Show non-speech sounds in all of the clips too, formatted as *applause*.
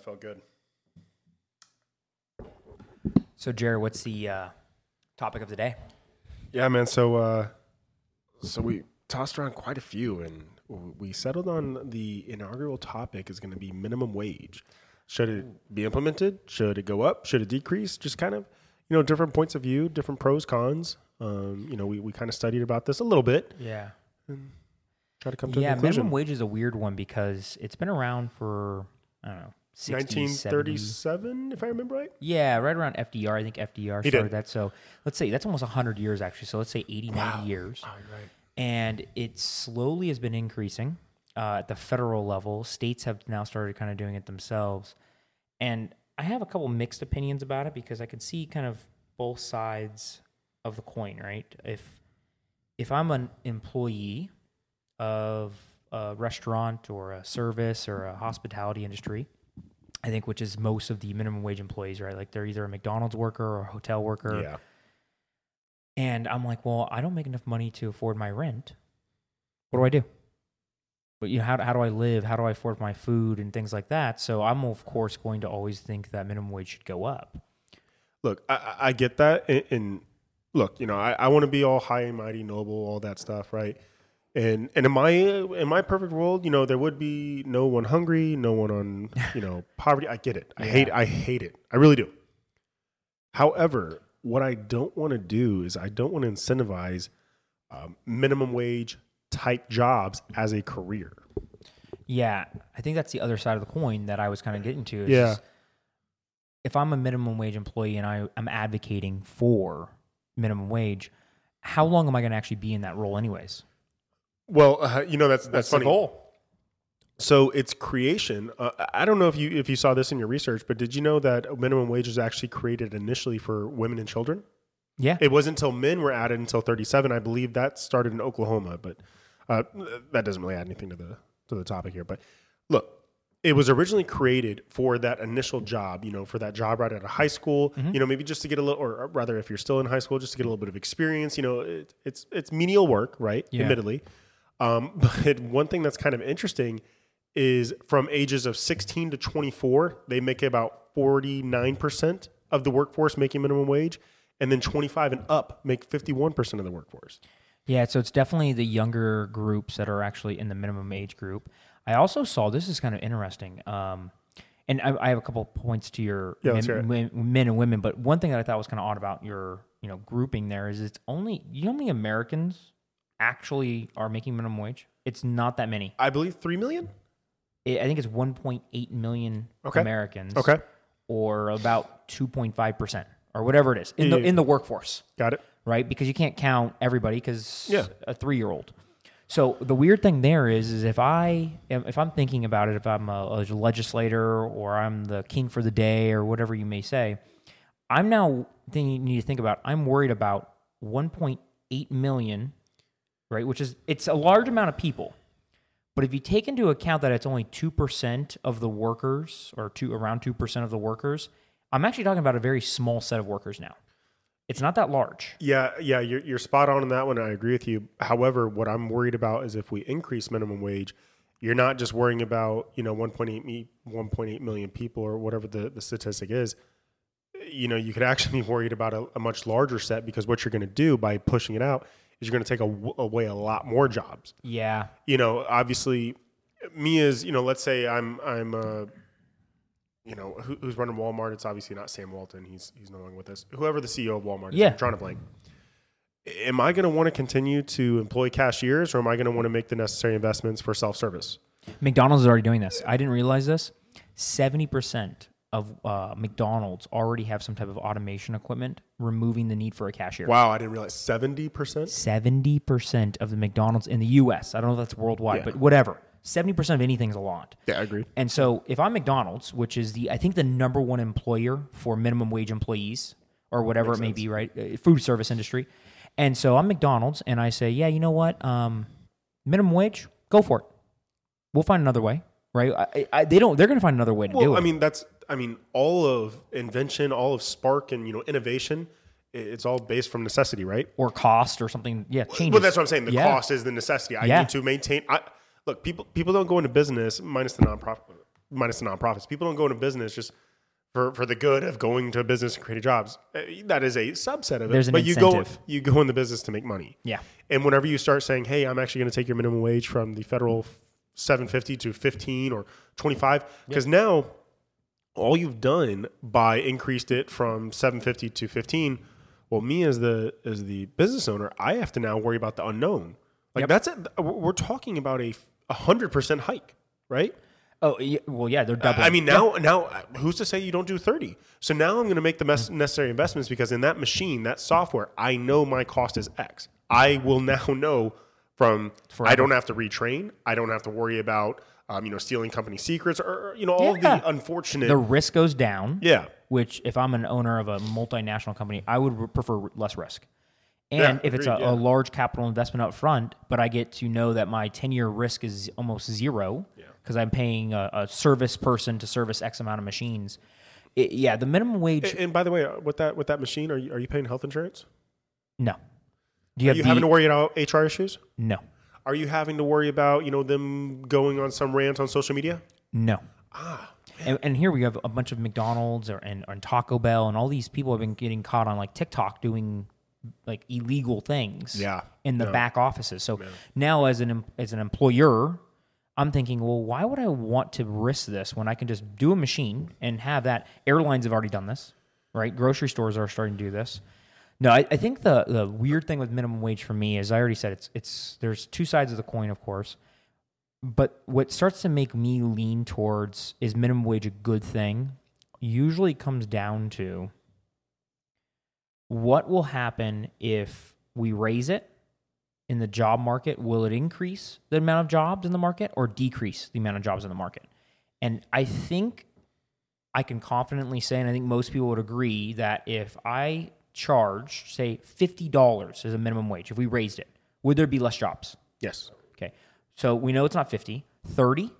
that felt good. So, Jared, what's the uh, topic of the day? Yeah, man. So, uh, so we tossed around quite a few, and we settled on the inaugural topic is going to be minimum wage. Should it be implemented? Should it go up? Should it decrease? Just kind of, you know, different points of view, different pros, cons. Um, you know, we, we kind of studied about this a little bit. Yeah. And Try to come to yeah, a conclusion. minimum wage is a weird one because it's been around for, I don't know, 60, 1937, if I remember right. Yeah, right around FDR. I think FDR He started did. that. So let's say that's almost 100 years, actually. So let's say 80, 90 years. Right. And it slowly has been increasing uh, at the federal level. States have now started kind of doing it themselves. And I have a couple mixed opinions about it because I can see kind of both sides of the coin, right? If if I'm an employee of a restaurant or a service or a hospitality industry, I think which is most of the minimum wage employees, right? Like they're either a McDonald's worker or a hotel worker. Yeah. And I'm like, well, I don't make enough money to afford my rent. What do I do? But you know, how, how do I live? How do I afford my food and things like that? So I'm of course going to always think that minimum wage should go up. Look, I- I, get that, and, and look, you know, I, I want to be all high and mighty, noble, all that stuff, right? And and in my in my perfect world, you know, there would be no one hungry, no one on, you know, *laughs* poverty. I get it. I hate I hate it. I really do. However, what I don't want to do is I don't want to incentivize um, minimum wage type jobs as a career. Yeah, I think that's the other side of the coin that I was kind of getting to. Is Yeah. just If I'm a minimum wage employee and I, I'm advocating for minimum wage, how long am I going to actually be in that role, anyways? Well, uh, you know that's that's, the funny. goal. So its creation. Uh, I don't know if you if you saw this in your research, but did you know that minimum wage was actually created initially for women and children? Yeah. It wasn't until men were added until 37. I believe that started in Oklahoma, but uh, that doesn't really add anything to the to the topic here. But look, it was originally created for that initial job. You know, for that job right out of high school. You know, maybe just to get a little, or rather, if you're still in high school, just to get a little bit of experience. You know, it, it's it's menial work, right? Yeah. Admittedly, um, *laughs* but one thing that's kind of interesting is from ages of 16 to 24, they make about 49% of the workforce making minimum wage, and then 25 and up make 51% of the workforce. Yeah, so it's definitely the younger groups that are actually in the minimum age group. I also saw this is kind of interesting. Um, and I, I have a couple points to your Yeah, men, men, men and women, but one thing that I thought was kind of odd about your you know grouping there is it's only you know how many Americans actually are making minimum wage? It's not that many. I believe 3 million? I I think it's 1.8 million Okay. Americans. Okay. Or about 2.5 percent, or whatever it is in the in the workforce Got it. right? Because you can't count everybody because Yeah. a three year old. So the weird thing there is, is if I am, if I'm thinking about it, if I'm a, a legislator or I'm the king for the day or whatever you may say, I'm now thinking you need to think about. I'm worried about 1.8 million, right? Which is it's a large amount of people. But if you take into account that it's only two percent of the workers, or two around two percent of the workers, I'm actually talking about a very small set of workers now. It's not that large. Yeah, yeah, you're, you're spot on in that one. I agree with you. However, what I'm worried about is if we increase minimum wage, you're not just worrying about you know 1.8 me 1.8 million people or whatever the, the statistic is. You know, you could actually be worried about a, a much larger set because what you're going to do by pushing it out is you're going to take a, away a lot more jobs. Yeah. You know, obviously, me as you know, let's say I'm I'm uh, you know who, who's running Walmart. It's obviously not Sam Walton. He's he's no longer with us. Whoever the CEO of Walmart is, Yeah. I'm drawing a blank. Am I going to want to continue to employ cashiers, or am I going to want to make the necessary investments for self service? McDonald's is already doing this. I didn't realize this. 70% of uh, McDonald's already have some type of automation equipment removing the need for a cashier. Wow, I didn't realize seventy percent. 70% of the McDonald's in the US, I don't know if that's worldwide, Yeah. but whatever. 70% of anything is a lot. Yeah, I agree. And so if I'm McDonald's, which is the I think the number one employer for minimum wage employees or whatever it may be, right? Uh, Food service industry. And so I'm McDonald's and I say, "Yeah, you know what? Um minimum wage, go for it. We'll find another way." Right? I, I, they don't they're going to find another way to do Well, it. I mean, that's I mean, all of invention, all of spark, and you know, innovation. It's all based from necessity, right? or cost or something. Yeah, changes. Well, that's what I'm saying. The Yeah. cost is the necessity. I Yeah. need to maintain. I, look, people people don't go into business minus the nonprofit. minus the nonprofits. People don't go into business just for, for the good of going to a business and creating jobs. Uh, That is a subset of it. There's an but you go you go in the business to make money. Yeah. And whenever you start saying, "Hey, I'm actually going to take your minimum wage from the federal 750 to 15 or 25," because now all you've done by increased it from 750 to 15, well, me as the as the business owner, I have to now worry about the unknown. Like Yep. that's it. We're talking about a hundred percent hike, right? Oh, well, yeah, they're doubling. I mean, now, now, who's to say you don't do 30? So now I'm going to make the mes- necessary investments because in that machine, that software, I know my cost is X. I will *laughs* now know from I don't have to retrain. I don't have to worry about um, you know stealing company secrets or, you know all Yeah. the unfortunate. the risk goes down. yeah, Which, if I'm an owner of a multinational company, I would prefer less risk. And Yeah, if it's a, yeah. a large capital investment up front, but I get to know that my 10 year risk is almost zero because I'm paying a, a service person to service X amount of machines. It, yeah, the minimum wage, And, and by the way, uh, with that with that machine, are you, are you paying health insurance? no. Do you Are have you the, having to worry about HR issues? no, Are you having to worry about you know them going on some rant on social media? no. Ah. And, and here we have a bunch of McDonald's or, and, Taco Bell, and all these people have been getting caught on like TikTok doing like illegal things Yeah. in the Yeah. back offices. So now, as an as an employer, I'm thinking, well, why would I want to risk this when I can just do a machine and have that? Airlines have already done this, right? Grocery stores are starting to do this. No, I, I think the the weird thing with minimum wage for me is I already said it's it's there's two sides of the coin, of course. But what starts to make me lean towards is minimum wage a good thing? Usually comes down to what will happen if we raise it in the job market? Will it increase the amount of jobs in the market or decrease the amount of jobs in the market? And I think I can confidently say, and I think most people would agree, that if I charge, say, $50 as a minimum wage, if we raised it, would there be less jobs? Yes. Okay. So we know it's not 50, 30.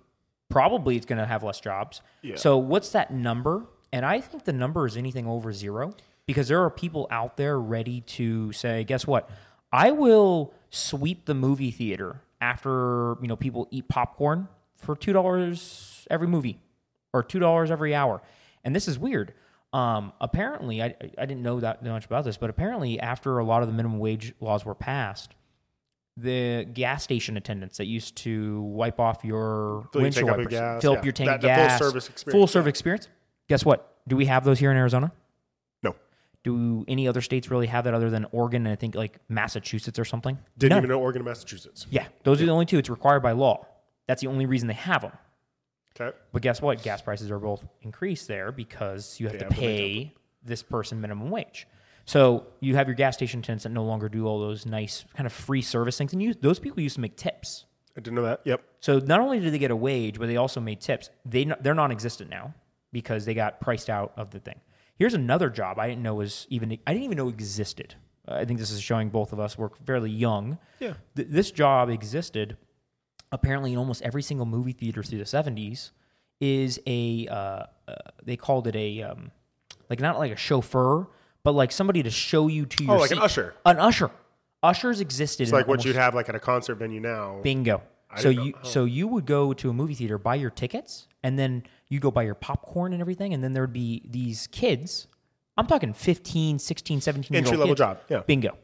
Probably it's going to have less jobs. Yeah. So what's that number? And I think the number is anything over zero because there are people out there ready to say, guess what? I will sweep the movie theater after, you know, people eat popcorn for $2 every movie or $2 every hour. And this is weird. Um, apparently, I, I didn't know that much about this, but apparently, after a lot of the minimum wage laws were passed, the gas station attendants that used to wipe off your Fill windshield wipers, gas, fill yeah. up your tank That- of the full gas, service experience, full yeah. service experience. Guess what? Do we have those here in Arizona? No. Do any other states really have that other than Oregon and I think like Massachusetts or something? Didn't No. even know Oregon and Massachusetts. Yeah, those are the only two. It's required by law. That's the only reason they have them. Okay. But guess what? Gas prices are both increased there because you have They to have to make pay this person minimum wage. So you have your gas station attendants that no longer do all those nice kind of free service things, and you, those people used to make tips. I didn't know that. Yep. So not only did they get a wage, but they also made tips. They they're non-existent now because they got priced out of the thing. Here's another job I didn't know was even I didn't even know existed. Uh, I think this is showing both of us we're fairly young. Yeah. Th- this job existed apparently in almost every single movie theater through the 70s. Is a uh, uh, they called it a um, like not like a chauffeur, but like somebody to show you to your Oh, like an usher. An usher. Ushers existed. It's in like what almost- you'd have like at a concert venue now. Bingo. So didn't know- you so you would go to a movie theater, buy your tickets, and then you go buy your popcorn and everything, and then there would be these kids. I'm talking 15, 16, 17 year old Entry level kids. job. Yeah. Bingo.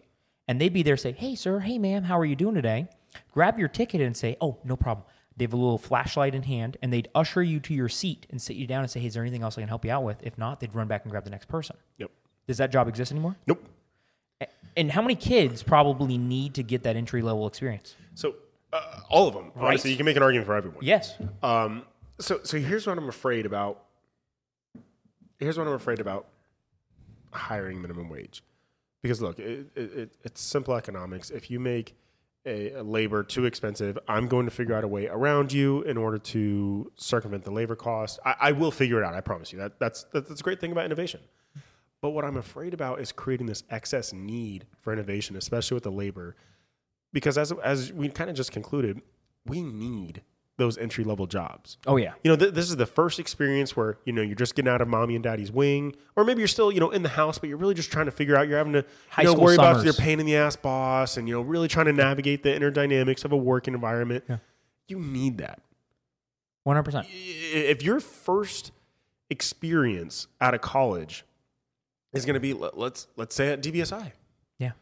And they'd be there say, "Hey sir, hey ma'am, how are you doing today?" Grab your ticket and say, "Oh, no problem." They have a little flashlight in hand, and they'd usher you to your seat and sit you down and say, "Hey, is there anything else I can help you out with?" If not, they'd run back and grab the next person. Yep. Does that job exist anymore? Nope. And how many kids probably need to get that entry level experience? So uh, all of them. Right. Honestly, you can make an argument for everyone. Yes. Um, so so here's what I'm afraid about. Here's what I'm afraid about hiring minimum wage, because look, it, it, it, it's simple economics. If you make a, labor too expensive, I'm going to figure out a way around you in order to circumvent the labor cost. I, I will figure it out. I promise you. That that's that, that's a great thing about innovation. But what I'm afraid about is creating this excess need for innovation, especially with the labor, because as as we kind of just concluded, we need those entry level jobs. Oh yeah. You know, th- this is the first experience where you know you're just getting out of mommy and daddy's wing, or maybe you're still you know in the house, but you're really just trying to figure out. You're having to High you know, worry about your pain in the ass boss, and you know really trying to navigate the inner dynamics of a working environment. Yeah. You need that. One hundred percent. if your first experience out of college is going to be let's let's say at DBSI, Yeah.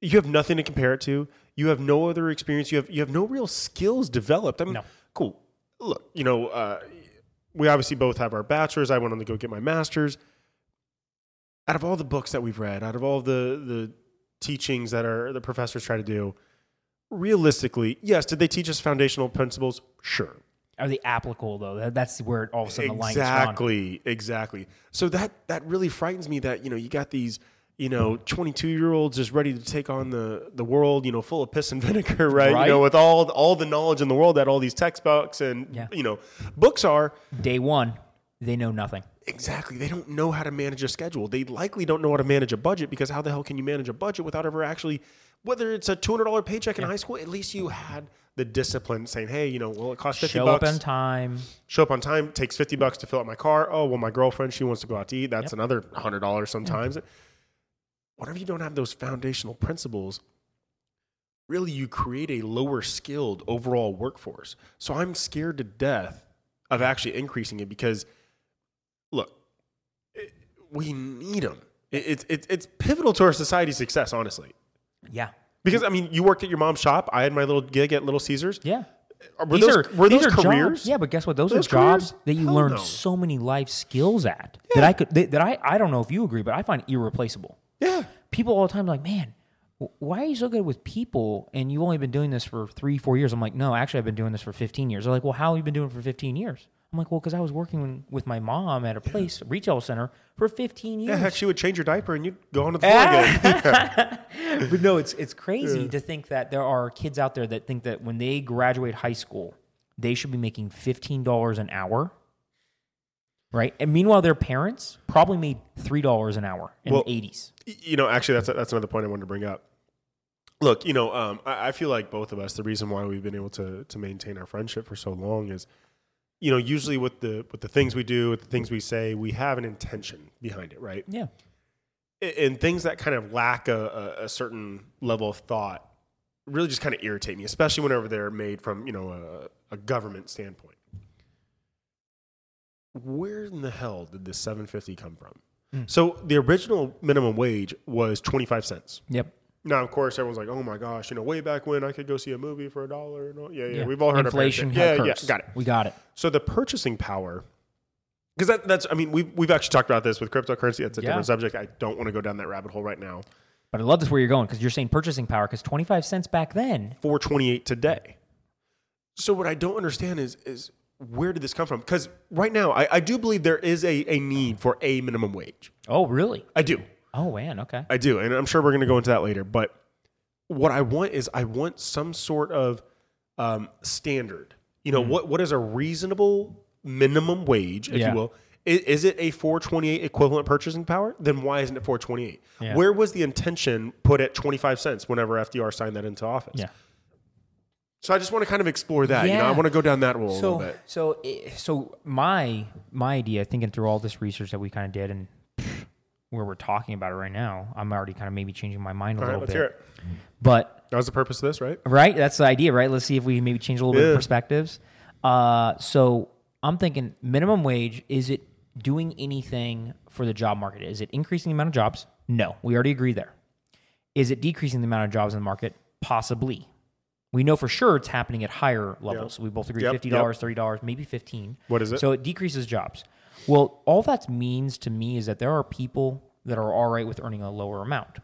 you have nothing to compare it to. You have no other experience. You have you have no real skills developed. I mean, No. cool. Look, you know, uh, we obviously both have our bachelors. I went on to go get my master's. Out of all the books that we've read, out of all the the teachings that are the professors try to do, realistically, yes, did they teach us foundational principles? Sure. Are they applicable though? That's where it all of a sudden the drawn. exactly exactly so that that really frightens me that you know you got these you know 22 year olds just ready to take on the the world you know full of piss and *laughs* vinegar right, Right. you know with all all the knowledge in the world that all these textbooks and Yeah. you know books are. Day one, they know nothing. exactly. They don't know how to manage a schedule. They likely don't know how to manage a budget because how the hell can you manage a budget without ever actually whether it's a $200 paycheck in high school at least you had the discipline saying hey you know well it costs 50 Show bucks? Show up on time. show up on time. Takes 50 bucks to fill up my car. Oh well my girlfriend she wants to go out to eat. That's another $100 sometimes whenever you don't have those foundational principles really you create a lower skilled overall workforce so i'm scared to death of actually increasing it because look it, we need them it, it's it's it's pivotal to our society's success honestly Yeah. because i mean you worked at your mom's shop i had my little gig at little caesars Yeah. were these those, are were these those are careers Jobs. Yeah, but guess what? Those, Those are jobs careers? that you Hell learn no. so many life skills at that I could that that I I don't know if you agree, but I find irreplaceable. Yeah People all the time are like, man, why are you so good with people? And you've only been doing this for three, four years. I'm like, no, actually, I've been doing this for 15 years. They're like, well, how have you been doing it for 15 years? I'm like, well, because I was working with my mom at a place, a retail center, for 15 years. Yeah, heck, she would change your diaper and you'd go on to the *laughs* floor again. *laughs* but no, it's it's crazy to think that there are kids out there that think that when they graduate high school, they should be making fifteen dollars an hour. Right, and meanwhile, their parents probably made three dollars an hour in Well- the eighties. you know, actually, that's that's another point I wanted to bring up. Look, you know, um, I, I feel like both of us, the reason why we've been able to to maintain our friendship for so long is, you know, usually with the with the things we do, with the things we say, we have an intention behind it, right? Yeah, And things that kind of lack a, a, a certain level of thought really just kind of irritate me, especially whenever they're made from you know a, a government standpoint. Where in the hell did this 750 come from? Hmm. So the original minimum wage was 25 cents. yep. Now, of course, everyone's like, "Oh my gosh, you know, way back when I could go see a movie for a dollar." Yeah, yeah, Yeah. we've all heard inflation. Yeah, yeah, got it. We got it. So the purchasing power, because that, that's, I mean, we've we've actually talked about this with cryptocurrency. That's a Yeah. different subject. I don't want to go down that rabbit hole right now. But I love this where you're going because you're saying purchasing power because twenty five cents back then. 428 today. So what I don't understand is is where did this come from? Because right now, I, I do believe there is a, a need for a minimum wage. Oh, really? I do. Oh, man. Okay. I do, and I'm sure we're going to go into that later. But what I want is I want some sort of um, standard. You know, what what is a reasonable minimum wage, if Yeah. you will? Is, is it a 428 equivalent purchasing power? Then why isn't it 428? Yeah. Where was the intention put at 25 cents whenever FDR signed that into office? Yeah. So I just want to kind of explore that. You know, I want to go down that road a little bit. so, eh, so my my idea, thinking through all this research that we kind of did, and where we're talking about it right now, I'm already kind of maybe changing my mind a All right, little let's bit. hear it. But That was the purpose of this, right? right, that's the idea, right? Let's see if we maybe change a little bit of perspectives. Uh, so I'm thinking minimum wage. Is it doing anything for the job market? Is it increasing the amount of jobs? No, we already agree there. Is it decreasing the amount of jobs in the market? Possibly. We know for sure it's happening at higher levels. We both agree Yep, fifty dollars, thirty dollars, maybe fifteen. What is it? So it decreases jobs. Well, all that means to me is that there are people that are all right with earning a lower amount.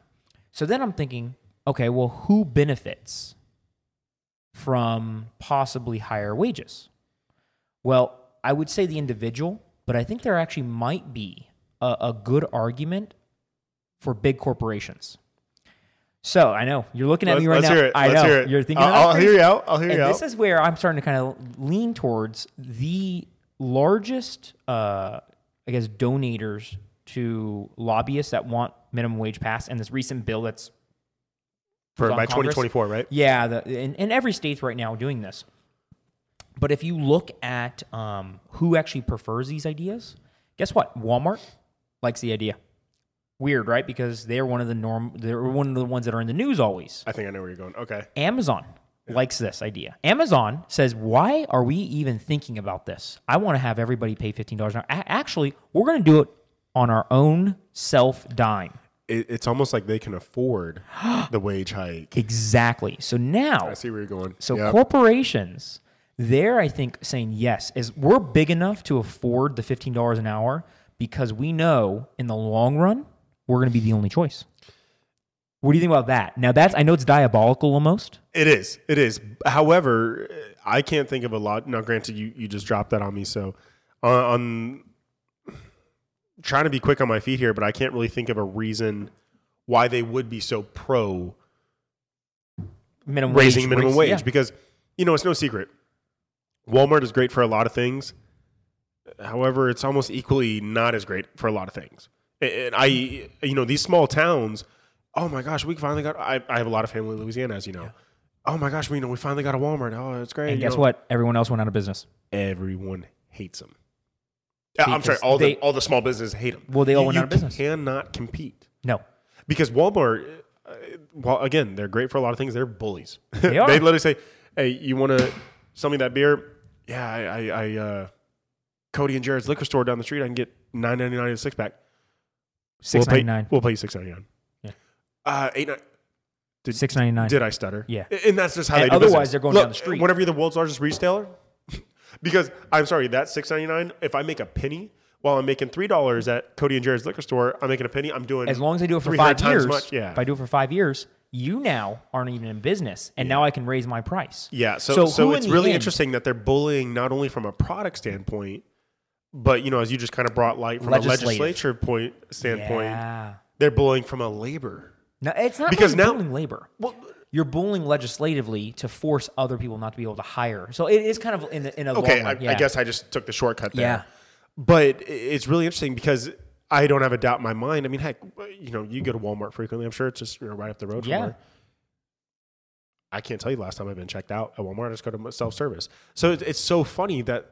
So then I'm thinking, okay, well, who benefits from possibly higher wages? Well, I would say the individual, but I think there actually might be a, a good argument for big corporations. So I know you're looking at Let's, me right let's now. hear it. I let's know hear it. you're thinking. I'll, I'll hear you out. I'll hear And you this out. is where I'm starting to kind of lean towards the largest, uh, I guess, donators to lobbyists that want minimum wage passed, and this recent bill that's For, by Congress. 2024, right? yeah, the, in, in every state's right now doing this. But if you look at um, who actually prefers these ideas, guess what? Walmart likes the idea. Weird, right? Because they're one of the norm. They're one of the ones that are in the news always. I think I know where you're going. Okay. Amazon likes this idea. Amazon says, "Why are we even thinking about this? I want to have everybody pay fifteen dollars an hour. Actually, we're going to do it on our own self dime." It's almost like they can afford *gasps* the wage hike. Exactly. So now I see where you're going. So Yep. corporations, they're I think saying yes, is we're big enough to afford the fifteen dollars an hour because we know in the long run we're going to be the only choice. What do you think about that? Now that's I know it's diabolical almost. It is. It is. However, I can't think of a lot. Now, granted, you, you just dropped that on me, so uh, on, on trying to be quick on my feet here, but I can't really think of a reason why they would be so pro Minimum raising wage, minimum raise- wage yeah. because you know it's no secret. Walmart is great for a lot of things. However, it's almost equally not as great for a lot of things. And I, you know, these small towns. Oh my gosh, we finally got. I, I have a lot of family in Louisiana, as you know. Oh my gosh, we know we finally got a Walmart. Oh, it's great. And you guess know. what? Everyone else went out of business. Everyone hates them. Uh, I'm sorry, all they- the all the small businesses hate them. Well, they all you, went out of business. Cannot compete No. because Walmart. Uh, well, again, they're great for a lot of things. They're bullies. They *laughs* are. literally say, "Hey, you want to sell me that beer? Yeah, I, I, I uh, Cody and Jared's liquor store down the street. I can get nine ninety nine a six pack. Six we'll ninety nine. We'll pay you six ninety nine. Yeah. Uh, eight nine. Six ninety nine. Did I stutter? Yeah. And that's just how And they do it. otherwise business. they're going Look, down the street. Whenever you're the world's largest retailer, *laughs* because I'm sorry, that six ninety nine. If I make a penny while I'm making three dollars at Cody and Jared's liquor store, I'm making a penny. I'm doing As long as I do it for five years, much, yeah. if I do it for five years, you now aren't even in business, and now I can raise my price. Yeah, so so, in it's really end- interesting that they're bullying not only from a product standpoint, but you know, as you just kind of brought light from a legislature point standpoint, Yeah. they're bullying from a labor. No, it's not Because really now- bullying labor. Well, You're bullying legislatively to force other people not to be able to hire. So it is kind of in, a- in a okay, long I, yeah. I guess I just took the shortcut there. Yeah. But it's really interesting because I don't have a doubt in my mind. I mean, heck, you know, you go to Walmart frequently. I'm sure it's just you know, right up the road from Yeah. there. I can't tell you the last time I've been checked out at Walmart. I just go to self service. So it's so funny that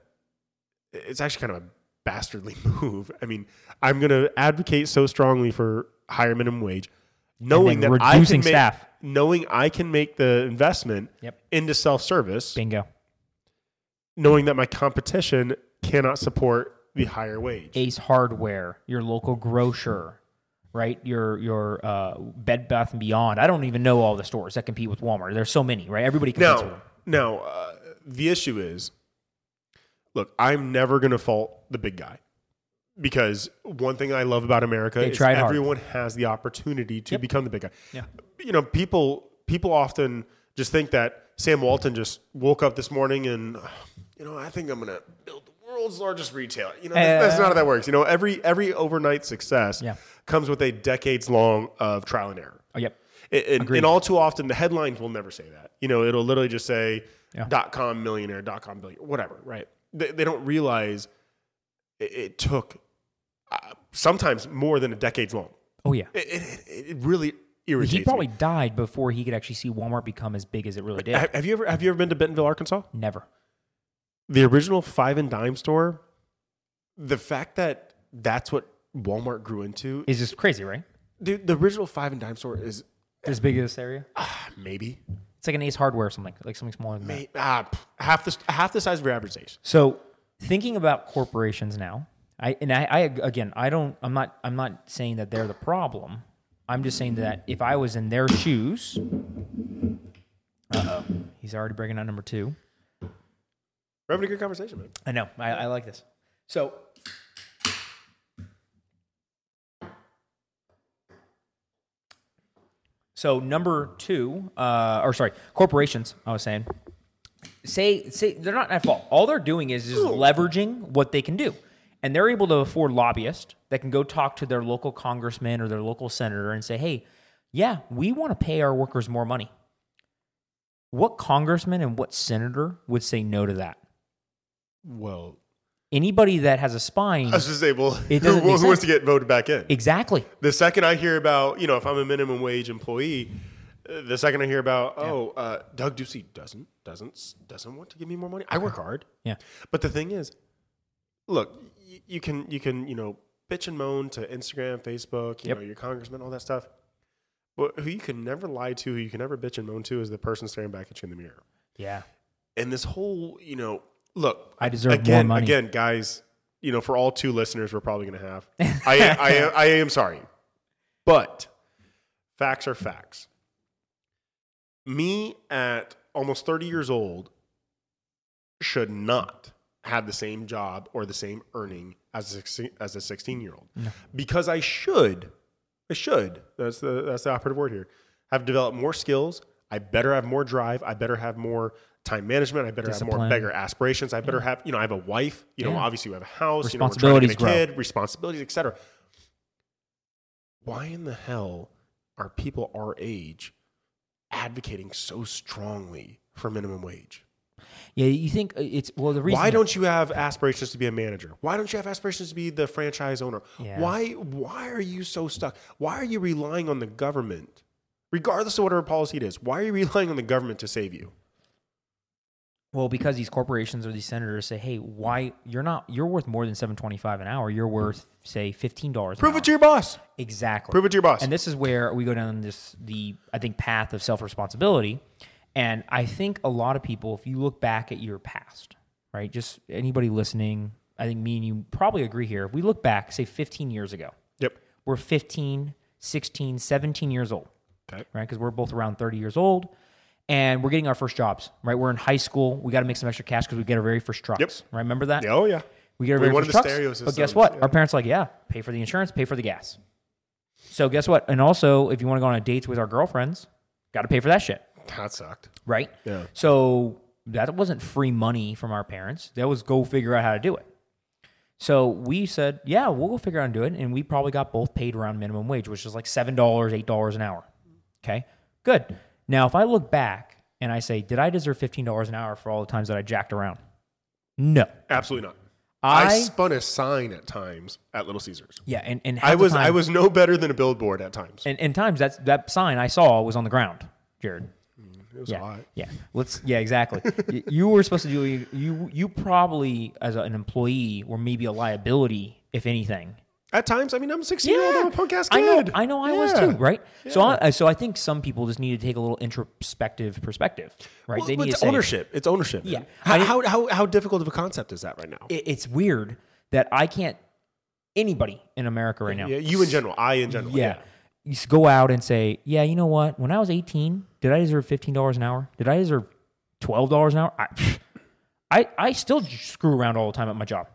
it's actually kind of a bastardly *laughs* move. I mean, I'm going to advocate so strongly for higher minimum wage, knowing that I can reducing make, staff. knowing I can make the investment Yep. into self service, Bingo. knowing that my competition cannot support the higher wage. Ace Hardware, your local grocer, right? Your your uh, Bed Bath and Beyond. I don't even know all the stores that compete with Walmart. There's so many, right? Everybody competes with Now, them. now uh, the issue is, look, I'm never going to fault the big guy because one thing I love about America They is tried hard. everyone has the opportunity to Yep. become the big guy. Yeah. You know, people people often just think that Sam Walton just woke up this morning and, you know, I think I'm going to build the world's largest retailer. You know, that's, that's not how that works. You know, every every overnight success Yeah. comes with a decades long of trial and error. Oh, yep. And, and all too often, the headlines will never say that. You know, it'll literally just say Yeah. dot com millionaire, dot com billionaire, whatever, right? They, they don't realize it, it took uh, sometimes more than a decade's long. Oh yeah. It, it, it really irritates He probably me. died before he could actually see Walmart become as big as it really did. Have, you ever have you ever been to Bentonville, Arkansas? Never. The original five and dime store. The fact that that's what Walmart grew into, is just crazy, right? dude. The original five and dime store is As big as this area. ah, maybe, It's like an Ace Hardware or something, like something smaller than that. may, ah, half the half the size of your average Ace. So thinking about corporations now, I and I, I again, I don't, I'm not, I'm not saying that they're the problem. I'm just saying that if I was in their shoes, uh oh, he's already breaking out number two. We're having a good conversation, man. I know, I, I like this. So. So number two, uh, or sorry, corporations. I was saying, say say they're not at fault. All they're doing is just leveraging what they can do, and they're able to afford lobbyists that can go talk to their local congressman or their local senator and say, "Hey, yeah, we want to pay our workers more money." What congressman and what senator would say no to that? Well, Anybody that has a spine, I was just It who, *laughs* doesn't who make wants to get voted back in? exactly. The second I hear about, you know, if I'm a minimum wage employee, uh, the second I hear about, oh, uh, Doug Ducey doesn't doesn't doesn't want to give me more money. I work hard. Yeah. But the thing is, look, y- you can you can you know bitch and moan to Instagram, Facebook, you Yep. know, your congressman, all that stuff. But who you can never lie to, who you can never bitch and moan to, is the person staring back at you in the mirror. Yeah. And this whole, you know, look, I deserve more again, money. again, guys, you know, for all two listeners, we're probably going to have. *laughs* I, I, I am sorry, but facts are facts. Me at almost 30 years old should not have the same job or the same earning as a 16, as a 16 year old because I should, I should. That's the that's the operative word here. Have developed more skills. I better have more drive. I better have more time management. I better have more bigger aspirations. I better have, you know, I have a wife. You know, Yeah. obviously we have a house. You know, we're trying to get a Responsibilities kid, responsibilities, etc. Why in the hell are people our age advocating so strongly for minimum wage? Yeah, you think uh, it's well the reason Why don't you have aspirations to be a manager? Why don't you have aspirations to be the franchise owner? Yeah. Why why are you so stuck? Why are you relying on the government, regardless of whatever policy it is? Why are you relying on the government to save you? Well, because these corporations or these senators say, "Hey, why you're not you're worth more than 7.25 an hour. You're worth say $15 Prove it to your boss. Exactly. Prove it to your boss. And this is where we go down this the I think path of self responsibility. And I think a lot of people, if you look back at your past, right? Just anybody listening, I think me and you probably agree here. If we look back, say 15 years ago, yep. we're 15, 16, 17 years old, Okay. right? Because we're both around 30 years old and we're getting our first jobs, right? We're in high school. We got to make some extra cash because we get our very first trucks, Yep. right? Remember that? Oh yeah. We get our We very first trucks. But guess what? yeah. Our parents are like, yeah, pay for the insurance, pay for the gas. So guess what? And also, if you want to go on a dates with our girlfriends, got to pay for that shit, That sucked. right? Yeah. So that wasn't free money from our parents. That was go figure out how to do it. So we said, yeah, we'll go figure out how to do it. And we probably got both paid around minimum wage, which is like $7, $8 an hour. Okay, good. Now, if I look back and I say, did I deserve $15 an hour for all the times that I jacked around? No. Absolutely not. I, I, spun a sign at times at Little Caesars. yeah, and, and I was I was no better than a billboard at times. and, and times that's that sign I saw was on the ground, Jared. Mm, it was Yeah, hot. yeah. Let's. Yeah, exactly. *laughs* You were supposed to do. You you probably as an employee were maybe a liability, if anything. At times, I mean, I'm 16 year old. I'm a punk ass I know. I know. I was Yeah. too. Right. So I, so I think some people just need to take a little introspective perspective. Right. Well, they need it's to say, ownership. It's ownership. Yeah. man. I- How, how, how, how difficult of a concept is that right now? It, it's weird that I can't. Anybody in America right now. Yeah, you in general. I in general. Yeah. You s- go out and say, yeah, you know what? When I was 18, did I deserve $15 an hour? Did I deserve $12 an hour? I, I, I still j- screw around all the time at my job.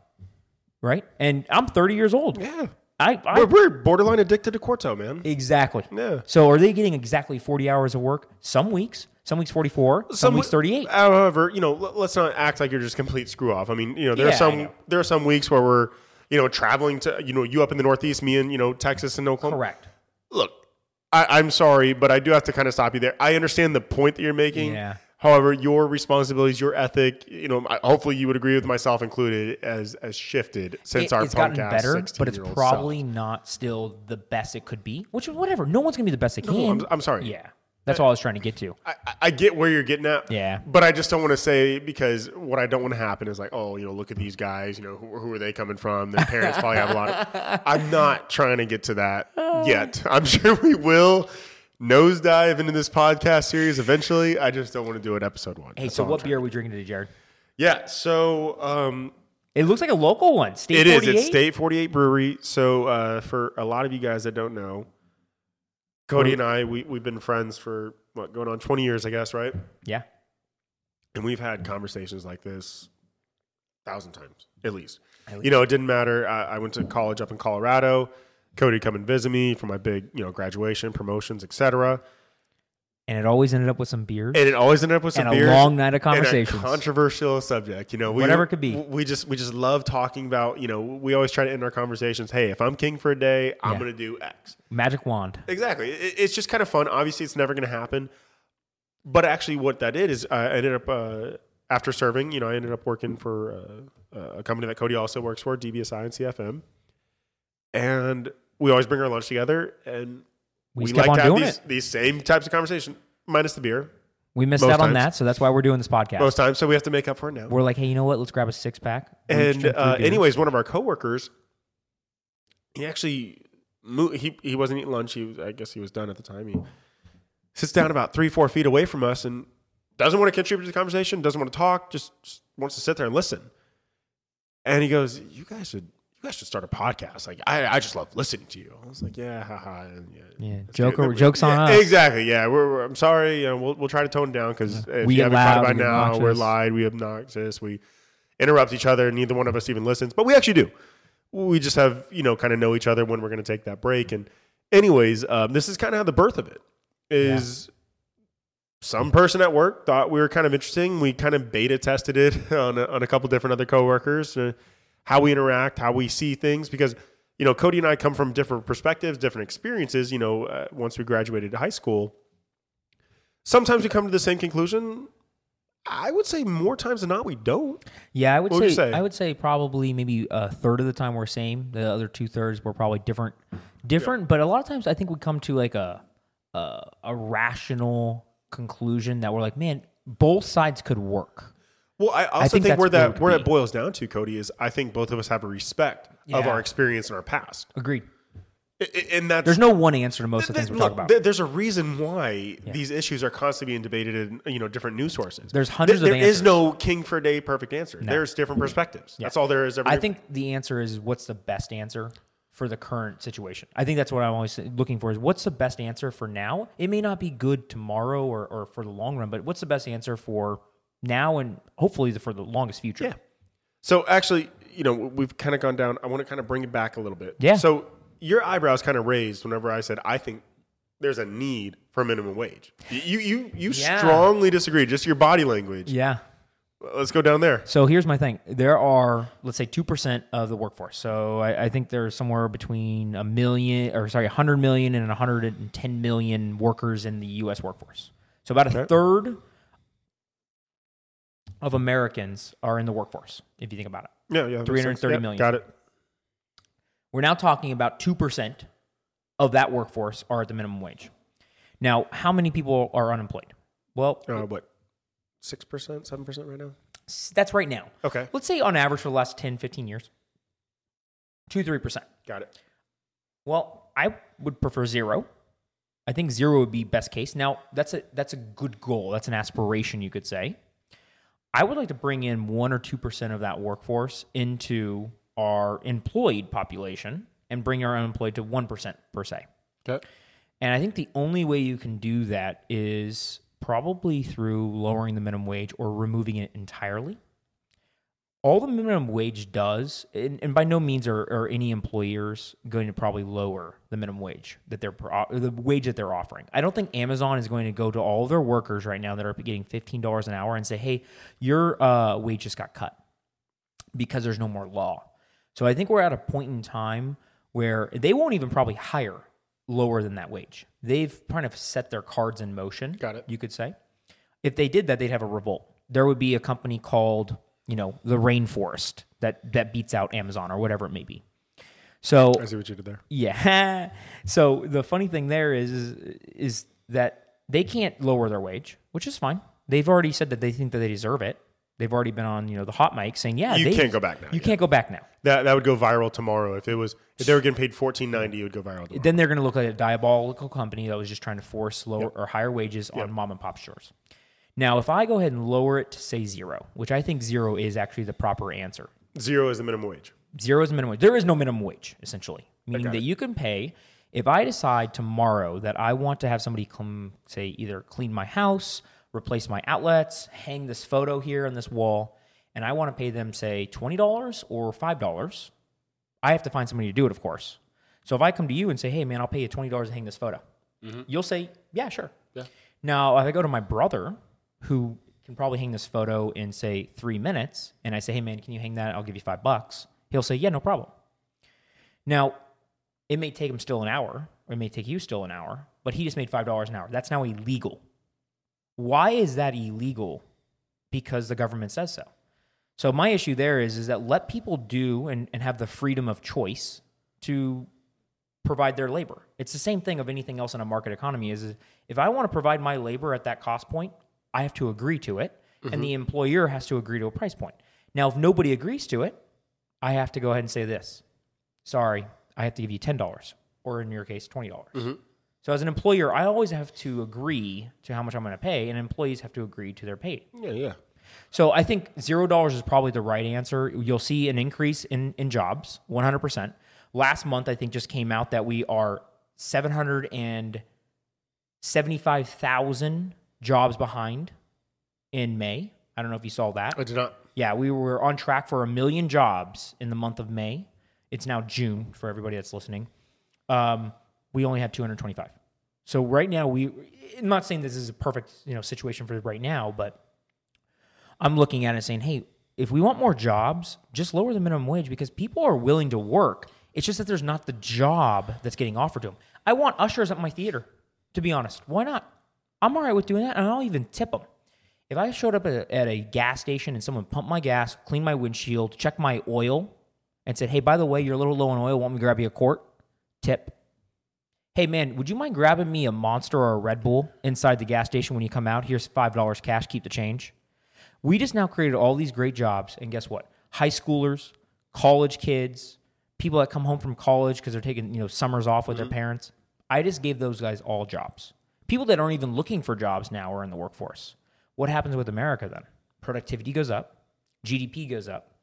Right? And I'm 30 years old. Yeah. I, I We're, we're borderline addicted to Quarto, man. exactly. Yeah. So are they getting exactly 40 hours of work? Some weeks, some weeks 44, some, weeks 38. However, you know, let- let's not act like you're just complete screw off. I mean, you know, there Yeah, are some know. there are some weeks where we're, you know, traveling to, you know, you up in the Northeast, me in, you know, Texas and Oklahoma. Correct. Look, I, I'm sorry, but I do have to kind of stop you there. I understand the point that you're making. Yeah. However, your responsibilities, your ethic, you know, hopefully you would agree with myself included, as as shifted since It- our it's gotten punk better, but it's 16-year-old probably not still the best it could be. Which is whatever. No one's gonna be the best they can. I'm- I'm sorry. Yeah, that's all I was trying to get to. I, I- I get where you're getting at. Yeah. But I just don't want to say because what I don't want to happen is like, oh, you know, look at these guys. You know, who, who are they coming from? Their parents probably have a lot of. *laughs* I'm not trying to get to that oh. yet. I'm sure we will nosedive into this podcast series eventually. I just don't want to do it episode one. Hey, That's so what beer are we drinking today, Jared? Yeah. So um, It looks like a local one. State it is. 48? It's State 48 Brewery. So uh, for a lot of you guys that don't know, Cody and I, we, we've been friends for what going on 20 years, I guess, right? Yeah. And we've had conversations like this a thousand times, at least. At least. You know, it didn't matter. I, I went to college up in Colorado. Cody come and visit me for my big, you know, graduation, promotions, etc. And it always ended up with some beers And it always ended up with some and a long night of and a controversial subject. You know, we, Whatever it could be. We just we just love talking about. You know, we always try to end our conversations. Hey, if I'm king for a day, I'm Yeah. going to do X. Magic wand. Exactly. It, it's just kind of fun. Obviously, it's never going to happen. But actually, what that did is I ended up uh, after serving. You know, I ended up working for uh, a company that Cody also works for, DBSI and CFM, and we always bring our lunch together, and We, we, like on to have doing these these same types of conversation, minus the beer We missed out on times. that, so that's why we're doing this podcast. most times. So we have to make up for it now. we're like, hey, you know what? Let's grab a six pack. And uh, anyways, one of our coworkers, he actually moved, he he wasn't eating lunch. He was, I guess he was done at the time. He sits down about three four feet away from us and doesn't want to contribute to the conversation, doesn't want to talk, just, just wants to sit there and listen. And he goes, "You guys should, you guys should start a podcast. Like, I, I just love listening to you." I was like, "Yeah, haha, and yeah, Yeah, joke or- jokes on Yeah, us. Exactly. Yeah, we're, we're- I'm sorry. You know, we'll we'll try to tone down because if We you haven't caught it by now, we're obnoxious. loud, we obnoxious, we interrupt each other. Neither one of us even listens, but we actually do. We just have you know kind of know each other when we're going to take that break. And anyways, um, this is kind of how the birth of it is. Some person at work thought we were kind of interesting. We kind of beta tested it *laughs* on a, on a couple different other coworkers, uh, how we interact, how we see things, because you know Cody and I come from different perspectives, different experiences. You know, uh, once we graduated high school, sometimes we come to the same conclusion. I would say more times than not we don't. Yeah, I would What would say. I would say probably maybe a third of the time we're same. The other two thirds were probably different, different. But a lot of times I think we come to like a a, a rational conclusion that we're like, man, both sides could work. Well, I also think think, where that where it boils down to, Cody, is I think both of us have a respect of our experience and our past, Agreed. I- I- and that's There's no one answer to most of the things look, talking about. there- There's a reason why these issues are constantly being debated in you know different news sources. There's hundreds of There is answers. no king for a day perfect answer. There's different perspectives. That's all there is. Every I think the answer is what's the best answer for the current situation. I think that's what I'm always looking for is what's the best answer for now. It may not be good tomorrow or, or for the long run, but what's the best answer for now and hopefully for the longest future. Yeah. So actually, you know, we've kind of gone down. I want to kind of bring it back a little bit. Yeah. So your eyebrows kind of raised whenever I said I think there's a need for minimum wage. You you you Yeah. strongly disagree. Just your body language. Yeah. Let's go down there. So here's my thing. There are, let's say, 2% of the workforce. So I, I think there's somewhere between a million, or sorry, 100 million and 110 million workers in the U.S. workforce. So about a Okay. third of Americans are in the workforce, if you think about it. Yeah, yeah. that makes 330. Yep, million. Got it. We're now talking about 2% of that workforce are at the minimum wage. Now, how many people are unemployed? Well, Uh, what? Six percent, seven percent right now. that's right now. Okay, Let's say on average for the last 10, 15 years, 2 3%. got it. Well, I would prefer zero. I think zero would be best case. Now, that's a that's a good goal. That's an aspiration, you could say. I would like to bring in one or two percent of that workforce into our employed population and bring our unemployed to one percent per se. Okay. And I think the only way you can do that is probably through lowering the minimum wage or removing it entirely. All the minimum wage does, and, and by no means are, are any employers going to probably lower the minimum wage that they're pro- the wage that they're offering. I don't think Amazon is going to go to all of their workers right now that are getting fifteen dollars an hour and say, "Hey, your uh, wage just got cut," because there's no more law. So I think we're at a point in time where they won't even probably hire lower than that wage. They've kind of set their cards in motion. Got it. You could say. If they did that, they'd have a revolt. There would be a company called, you know, the Rainforest that that beats out Amazon or whatever it may be. So I see what you did there. yeah. *laughs* So the funny thing there is, is is that they can't lower their wage, which is fine. They've already said that they think that they deserve it. They've already been on, you know, the hot mic saying, "Yeah, You they- can't go back now, You yeah. can't go back now." That that would go viral tomorrow if it was if they were getting paid fourteen ninety, it would go viral. Tomorrow. Then they're going to look like a diabolical company that was just trying to force lower or higher wages on mom and pop stores. Now, if I go ahead and lower it to say zero, which I think zero is actually the proper answer, Zero is the minimum wage. Zero is the minimum wage. There is no minimum wage, essentially, meaning that it. you can pay. If I decide tomorrow that I want to have somebody come, say, either clean my house, replace my outlets, hang this photo here on this wall, and I want to pay them, say, $20 or $5, I have to find somebody to do it, of course. So if I come to you and say, hey, man, I'll pay you $20 to hang this photo, mm-hmm. you'll say, yeah, sure. Yeah. Now, if I go to my brother, who can probably hang this photo in say three minutes, and I say, "Hey, man, can you hang that? I'll give you five bucks." He'll say, "Yeah, no problem." Now, it may take him still an hour, or it may take you still an hour, but he just made five dollars an hour. That's now illegal. Why is that illegal? Because the government says so. So my issue there is is that let people do and, and have the freedom of choice to provide their labor. It's the same thing of anything else in a market economy is if I want to provide my labor at that cost point, I have to agree to it and mm-hmm. the employer has to agree to a price point. Now if nobody agrees to it, I have to go ahead and say this. Sorry, I have to give you $10 or in your case $20. Mm-hmm. So as an employer, I always have to agree to how much I'm going to pay, and employees have to agree to their pay. Yeah, yeah. So I think zero dollars is probably the right answer. You'll see an increase in in jobs, 100. percent Last month, I think just came out that we are 775,000 jobs behind in May. I don't know if you saw that. I did not. Yeah, we were on track for a million jobs in the month of May. It's now June for everybody that's listening. Um, we only had 225. So right now, we. I'm not saying this is a perfect you know situation for right now, but I'm looking at it saying, hey, if we want more jobs, just lower the minimum wage because people are willing to work. It's just that there's not the job that's getting offered to them. I want ushers at my theater, to be honest. Why not? I'm all right with doing that, and I'll even tip them. If I showed up at a, at a gas station and someone pumped my gas, cleaned my windshield, checked my oil, and said, hey, by the way, you're a little low on oil, want me to grab you a quart? Tip. Hey, man, would you mind grabbing me a Monster or a Red Bull inside the gas station when you come out? Here's $5 cash, keep the change. We just now created all these great jobs, and guess what? High schoolers, college kids, people that come home from college because they're taking you know summers off with their mm-hmm. parents. I just gave those guys all jobs. People that aren't even looking for jobs now are in the workforce. What happens with America then? Productivity goes up, GDP goes up.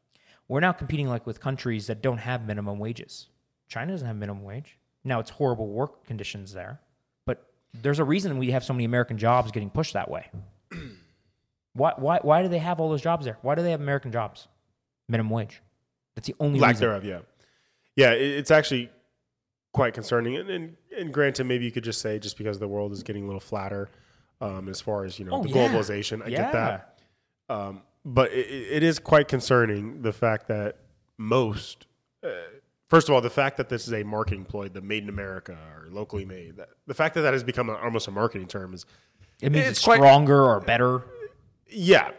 We're now competing like with countries that don't have minimum wages. China doesn't have minimum wage. Now it's horrible work conditions there, but there's a reason we have so many American jobs getting pushed that way. *clears throat* Why, why, why do they have all those jobs there? Why do they have American jobs? Minimum wage. That's the only Lack reason. thereof, yeah. Yeah, it, it's actually quite concerning. And, and, and granted, maybe you could just say just because the world is getting a little flatter um, as far as, you know, Oh, the yeah. globalization. I Yeah. get that. Um, but it, it is quite concerning the fact that most, uh, first of all, the fact that this is a marketing ploy, the made in America or locally made, that, the fact that that has become a, almost a marketing term is, It means It's it's, quite- stronger or better. yeah.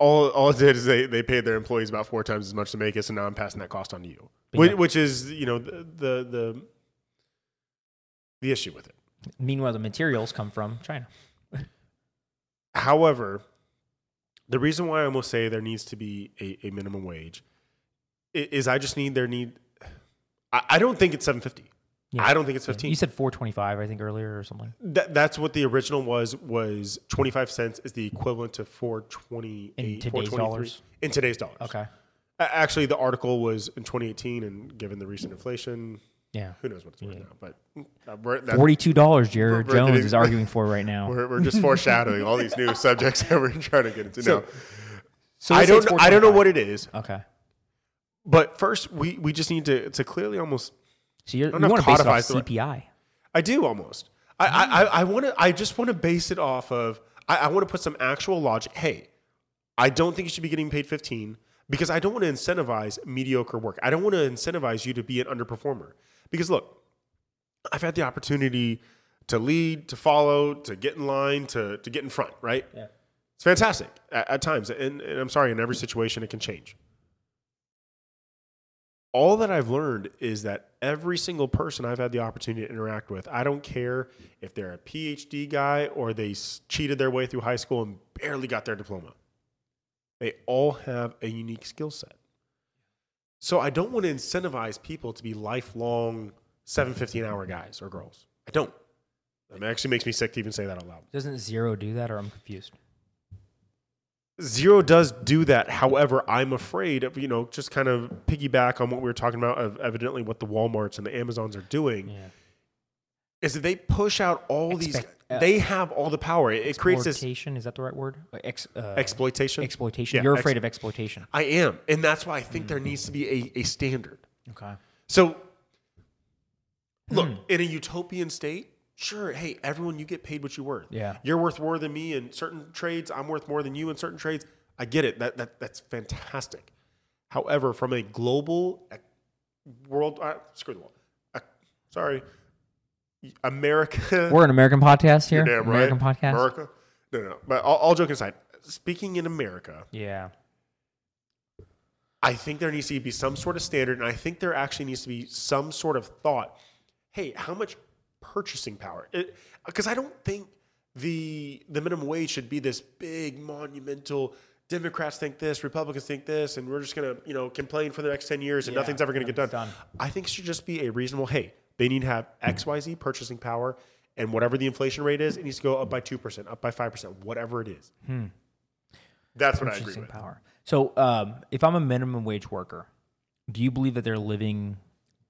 All, all it did is they, they paid their employees about four times as much to make it, so now I'm passing that cost on to you, which, which is you know the, the the the issue with it. Meanwhile, the materials come from China. *laughs* However, the reason why I almost say there needs to be a, a minimum wage is I just need there need. I, I don't think it's seven fifty. Yeah. I don't think it's fifteen. You said 425, I think, earlier or something. That, that's what the original was. Was twenty five cents is the equivalent to four twenty In today's dollars? In today's dollars. Okay. Actually, the article was in 2018, and given the recent inflation, Yeah. who knows what it's worth now? But uh, we're, that, $42 Jared We're Jones getting- is *laughs* arguing for right now. we're, we're just foreshadowing all these new *laughs* subjects that we're trying to get into now. So I don't. I don't know what it is, Okay. but first we, we just need to to clearly almost. So you're, you want to base it off is the right- CPI. I do almost. I I, I, I want to. I just want to base it off of. I, I want to put some actual logic. Hey, I don't think you should be getting paid 15 because I don't want to incentivize mediocre work. I don't want to incentivize you to be an underperformer. Because look, I've had the opportunity to lead, to follow, to get in line, to, to get in front, right? Yeah. It's fantastic at, at times. And, and I'm sorry, in every situation, it can change. All that I've learned is that every single person I've had the opportunity to interact with, I don't care if they're a PhD guy or they cheated their way through high school and barely got their diploma. They all have a unique skill set. So I don't want to incentivize people to be lifelong 750 an hour guys or girls. I don't. It actually makes me sick to even say that out loud. Doesn't zero do that, or I'm confused? Zero does do that. However, I'm afraid of, you know, just kind of piggyback on what we were talking about of evidently what the Walmarts and the Amazons are doing Yeah. Is that they push out all these, uh, they have all the power. It, it creates this Exploitation, is that the right word? Uh, Ex, uh, exploitation. exploitation. Yeah, You're ex- afraid of exploitation. I am. And that's why I think there needs to be a, a standard. Okay. So, look, Hmm. in a utopian state, sure, hey, everyone, you get paid what you're worth. Yeah. You're worth more than me in certain trades. I'm worth more than you in certain trades. I get it. That, that That's fantastic. However, from a global ec- world, uh, screw the world. Uh, sorry. America. *laughs* We're an American podcast here. Damn American podcast. America. No, no. But all, all joking aside, speaking in America, Yeah. I think there needs to be some sort of standard, and I think there actually needs to be some sort of thought. Hey, how much purchasing power? Because I don't think the the minimum wage should be this big monumental. Democrats think this, Republicans think this, and we're just gonna you know complain for the next ten years, and Yeah, nothing's ever gonna get done. done. I think it should just be a reasonable. Hey, they need to have X Y Z purchasing power, and whatever the inflation rate is, it needs to go up by two percent, up by five percent, whatever it is. That's what I agree Purchasing with. power. So, um, if I'm a minimum wage worker, do you believe that they're living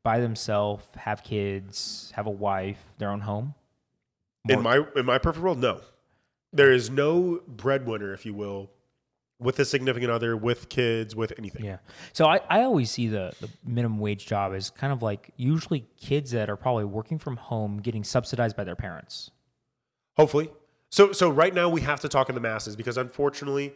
by themselves, have kids, have a wife, their own home? In my in my perfect world, no. There is no breadwinner, if you will, with a significant other, with kids, with anything. Yeah. So I, I always see the, the minimum wage job as kind of like usually kids that are probably working from home getting subsidized by their parents. Hopefully. So so right now we have to talk in the masses because unfortunately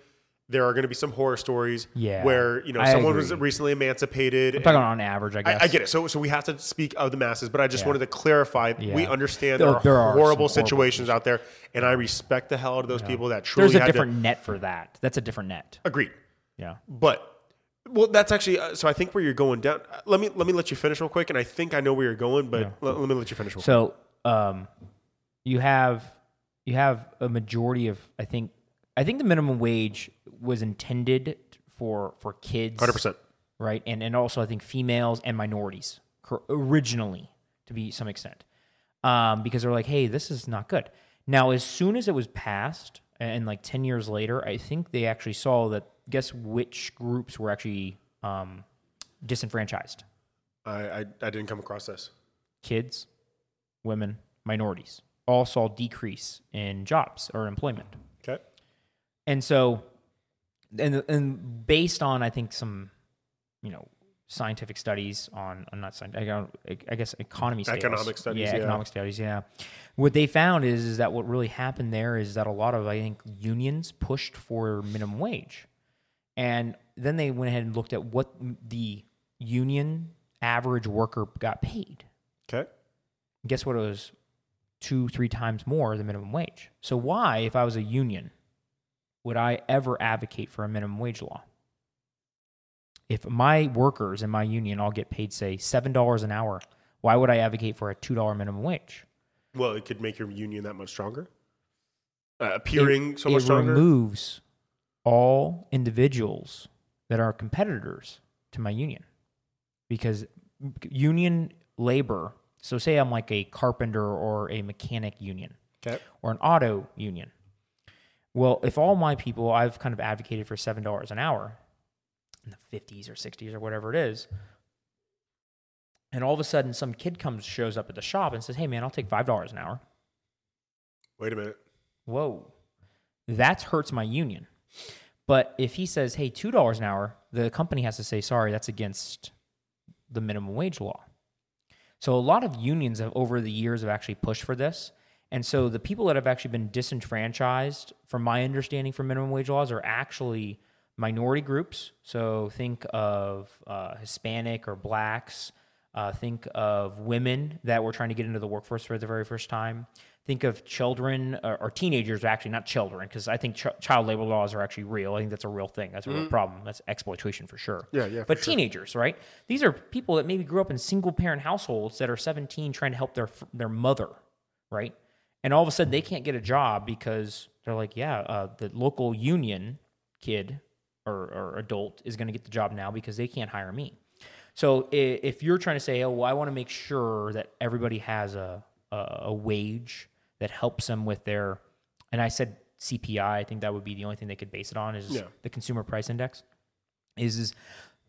there are going to be some horror stories Yeah, where you know I someone was recently emancipated. I'm talking on average, I guess. I, I get it. So so we have to speak of the masses, but I just Yeah. wanted to clarify we understand There- there, are there are horrible horrible situations out there, and I respect the hell out of those people that truly There's a had to- different net for that. That's a different net. agreed. Yeah. But well, that's actually uh, so. I think where you're going down. uh, Let me let me let you finish real quick, and I think I know where you're going, but let, let me let you finish. Real So um, you have you have a majority of I think I think the minimum wage was intended for for kids, Hundred percent. right? And and also I think females and minorities originally to be some extent, um, because they're like, hey, this is not good. Now, as soon as it was passed, and like ten years later, I think they actually saw that. Guess which groups were actually um, disenfranchised? I, I I didn't come across this. kids, women, minorities all saw decrease in jobs or employment. And so, and and based on I think some, you know, scientific studies on, on not scientific, I guess economy studies, Economic studies, yeah, yeah. economic studies, yeah. What they found is is that what really happened there is that a lot of I think unions pushed for minimum wage, and then they went ahead and looked at what the union average worker got paid Okay. guess what it was two three times more than minimum wage so why if i was a union would i ever advocate for a minimum wage law if my workers in my union all get paid say $7 an hour why would i advocate for a $2 minimum wage Well, it could make your union that much stronger. Uh, appearing so much it stronger. removes all individuals that are competitors to my union because union labor so say i'm like a carpenter or a mechanic union okay. or an auto union well if all my people i've kind of advocated for $7 an hour in the 50s or 60s or whatever it is and all of a sudden some kid comes shows up at the shop and says hey man i'll take $5 an hour Wait a minute. whoa, that hurts my union. But if he says, hey, $2 an hour, the company has to say, sorry, that's against the minimum wage law. So a lot of unions have, over the years have actually pushed for this. And so the people that have actually been disenfranchised, from my understanding for minimum wage laws, are actually minority groups. So think of uh, Hispanic or blacks. Uh, think of women that were trying to get into the workforce for the very first time. Think of children or, or teenagers, actually not children, because I think ch- child labor laws are actually real. I think that's a real thing. That's a real problem. That's exploitation for sure. Yeah, yeah, But sure. teenagers, right? These are people that maybe grew up in single parent households that are 17 trying to help their their mother, right? And all of a sudden they can't get a job because they're like, yeah, uh, the local union kid or, or adult is going to get the job now because they can't hire me. So if you're trying to say, oh, well, I want to make sure that everybody has a, a, a wage that helps them with their, and I said CPI, I think that would be the only thing they could base it on is Yeah. the consumer price index. Is is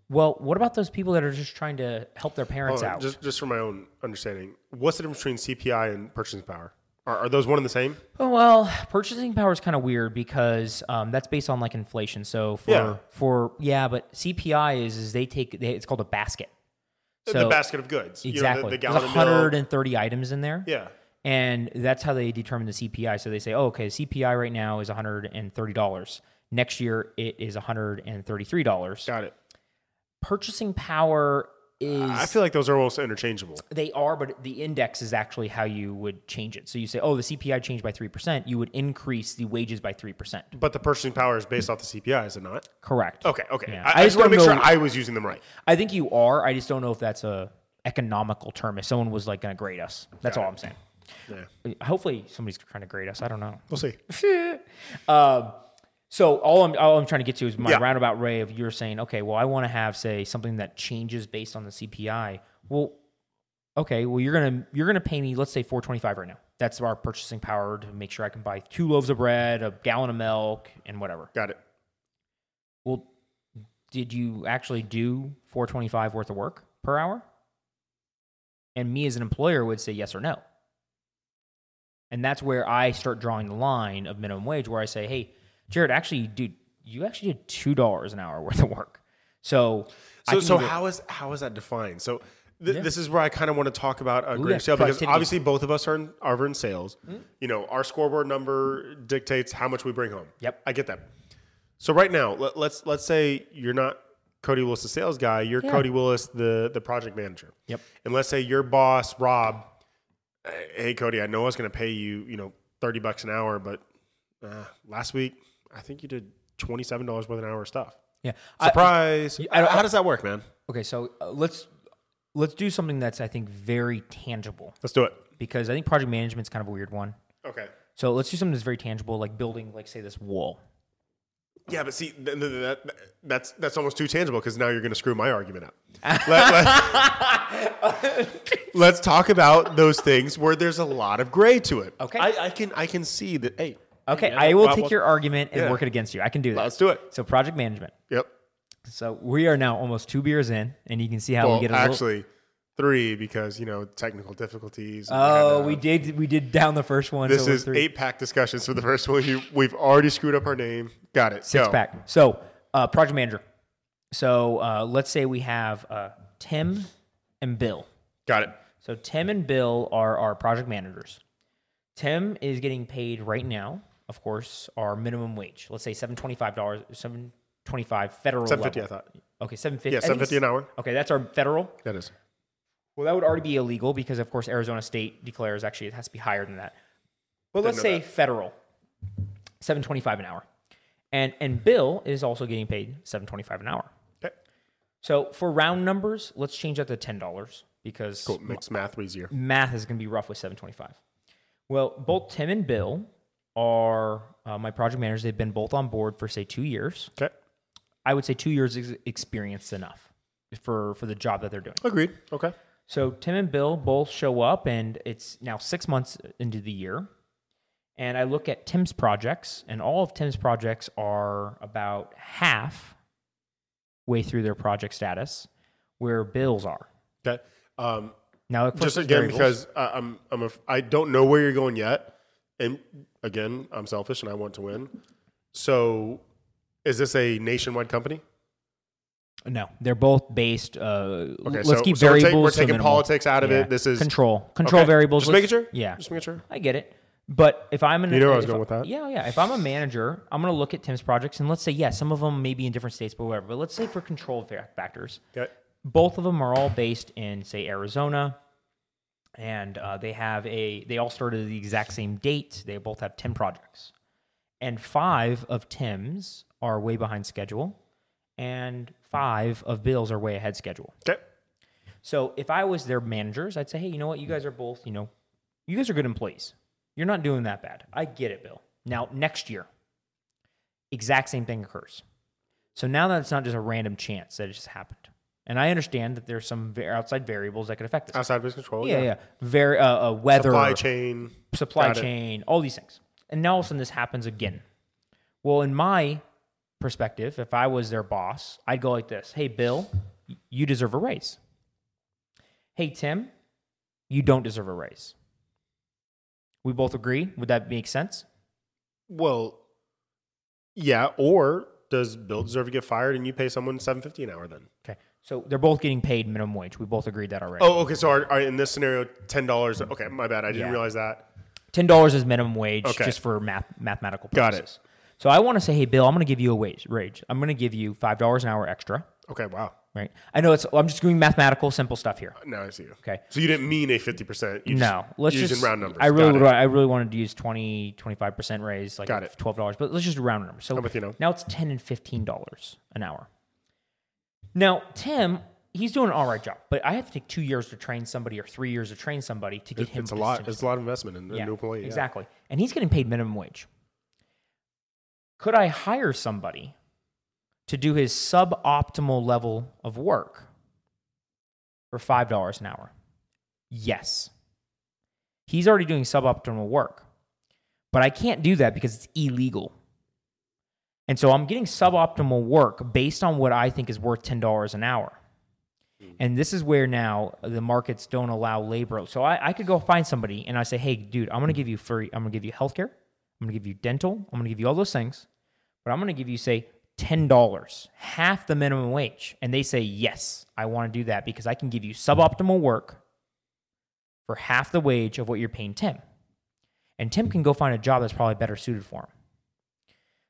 well, what about those people that are just trying to help their parents on, out? Just just for my own understanding, what's the difference between CPI and purchasing power? Are, are those one and the same? Oh, well, purchasing power is kind of weird because um, that's based on like inflation. So for Yeah. for yeah, but CPI is is they take they, it's called a basket. the basket of goods. Exactly. You know, the, the There's gallon of milk. 130 items in there. Yeah. And that's how they determine the CPI. So they say, oh, okay, CPI right now is $130. Next year it is $133. Got it. Purchasing power is I feel like those are almost interchangeable. they are, but the index is actually how you would change it. So you say, oh, the CPI changed by 3%, you would increase the wages by 3%. But the purchasing power is based off the CPI, is it not? Correct. Okay, okay. Yeah. I, I I just want to make know- sure I was using them right. I think you are. I just don't know if that's a economical term. If someone was like going to grade us, that's all I'm saying. Yeah. Hopefully somebody's trying to grade us. I don't know. We'll see. *laughs* Um, so all I'm all I'm trying to get to is my Yeah. roundabout way of you're saying, okay, well, I want to have say something that changes based on the CPI. Well, okay, well you're gonna you're gonna pay me let's say four twenty five right now. That's our purchasing power to make sure I can buy two loaves of bread, a gallon of milk, and whatever. Got it. Well, did you actually do four twenty five worth of work per hour? And me as an employer would say yes or no. And that's where I start drawing the line of minimum wage, where I say, hey, Jared, actually, dude, you actually did two dollars an hour worth of work. So, So, so how is how is that defined? So, th- Yeah. this is where I kind of want to talk about a Ooh, greater yeah, scale because obviously both of us are in, are in sales. Hmm? You know, our scoreboard number dictates how much we bring home. Yep. I get that. So right now, let, let's let's say you're not Cody Willis, the sales guy. You're Yeah. Cody Willis, the the project manager. Yep. And let's say your boss Rob, hey Cody, I know I was going to pay you, you know, thirty bucks an hour, but uh, last week I think you did twenty seven dollars worth an hour of stuff. yeah, Surprise! I don't- how does that work, man? okay, so uh, let's let's do something that's I think very tangible Let's do it. because I think project management's kind of a weird one. Okay. So let's do something that's very tangible, like building, like say this wall. Yeah, but see, th- th- that, that's that's almost too tangible because now you're going to screw my argument up. *laughs* Let, us talk about those things where there's a lot of gray to it. Okay. I, I can I can see that. Hey, Okay, yeah, I will well, take well, your argument and yeah. work it against you. I can do that. Let's do it. So project management. Yep. So we are now almost two beers in, and you can see how Well, we get a little. actually, three because you know technical difficulties. Oh, had, uh, we did. We did down the first one. This so is eight pack discussions for the first one. You, we've already screwed up our name. Got it. six Go. pack. So uh, project manager. So uh, let's say we have uh, Tim and Bill. Got it. So Tim and Bill are our project managers. Tim is getting paid right now, of course, our minimum wage. Let's say seven twenty five dollars, seven twenty five federal. Seven fifty. I thought. Okay, seven fifty. Yeah, seven fifty an hour. Okay, that's our federal. That is. Well, that would already be illegal because, of course, Arizona State declares actually it has to be higher than that. But let's say that. federal, seven twenty five an hour, and and Bill is also getting paid seven twenty five an hour. Okay. So for round numbers, let's change that to ten dollars because Cool. Makes math easier. math is going to be roughly 725 well both tim and bill are uh, my project managers they've been both on board for say two years Okay. i would say two years is experience enough for for the job that they're doing Agreed. Okay. so tim and bill both show up and it's now six months into the year and i look at tim's projects and all of tim's projects are about half way through their project status where bill's are Okay. Um, now just again variables. because I'm I'm a, I don't know where you're going yet, and again I'm selfish and I want to win. So, is this a nationwide company? No, they're both based. Uh, Okay, let's so, keep so we're, variables. take- we're taking minimal. politics out of Yeah. it. This is control. Control Okay. variables. Just making sure. Yeah, Just making sure. I get it. But if I'm an, You know where I was going with that. Yeah, yeah. If I'm a manager, I'm going to look at Tim's projects and let's say, yeah, some of them may be in different states, but whatever. But let's say for control factors, Okay. both of them are all based in, say, Arizona, and uh, they have a. They all started at the exact same date. They both have ten projects, and five of Tim's are way behind schedule, and five of Bill's are way ahead schedule. Okay. So if I was their managers, I'd say, hey, you know what? You guys are both, you know, you guys are good employees. You're not doing that bad. I get it, Bill. Now, next year, exact same thing occurs. So now that it's not just a random chance that it just happened. And I understand that there's some outside variables that could affect this. Outside of his control. yeah, yeah. Very, uh, uh, weather, Supply chain. supply Got it. chain, all these things. And now all of a sudden this happens again. Well, in my perspective, if I was their boss, I'd go like this Hey, Bill, you deserve a raise. Hey, Tim, you don't deserve a raise. We both agree? Would that make sense? Well, yeah. Or does Bill deserve to get fired and you pay someone seven fifty an hour then? Okay. So they're both getting paid minimum wage. We both agreed that already. Oh, okay. So are, are in this scenario ten dollars? Okay, my bad. I didn't Yeah. realize that. ten dollars is minimum wage Okay. just for math mathematical Got it. So I want to say, hey, Bill, I'm going to give you a wage rage. I'm going to give you five dollars an hour extra. Okay. Wow. Right. I know it's. I'm just doing mathematical, simple stuff here. Now I see you. Okay. So you didn't mean a fifty percent. no, let's using just round numbers. I really, would. I really wanted to use 20, 25 percent raise, like Got it. twelve dollars. But let's just round numbers. So I'm with you now. now it's ten and fifteen dollars an hour. Now Tim, he's doing an all right job, but I have to take two years to train somebody or three years to train somebody to get him. It's a lot. It's a lot of investment in a yeah, new employee. yeah. Exactly. And he's getting paid minimum wage. Could I hire somebody to do his suboptimal level of work for $5 an hour? Yes. He's already doing suboptimal work. But I can't do that because it's illegal. And so I'm getting suboptimal work based on what I think is worth $10 an hour. Hmm. And this is where now the markets don't allow labor. So I, I could go find somebody and I say, hey, dude, I'm going to give you free, I'm going to give you healthcare. I'm going to give you dental. I'm going to give you all those things. But I'm going to give you, say, $10, half the minimum wage. And they say, yes, I want to do that because I can give you suboptimal work for half the wage of what you're paying Tim. And Tim can go find a job that's probably better suited for him.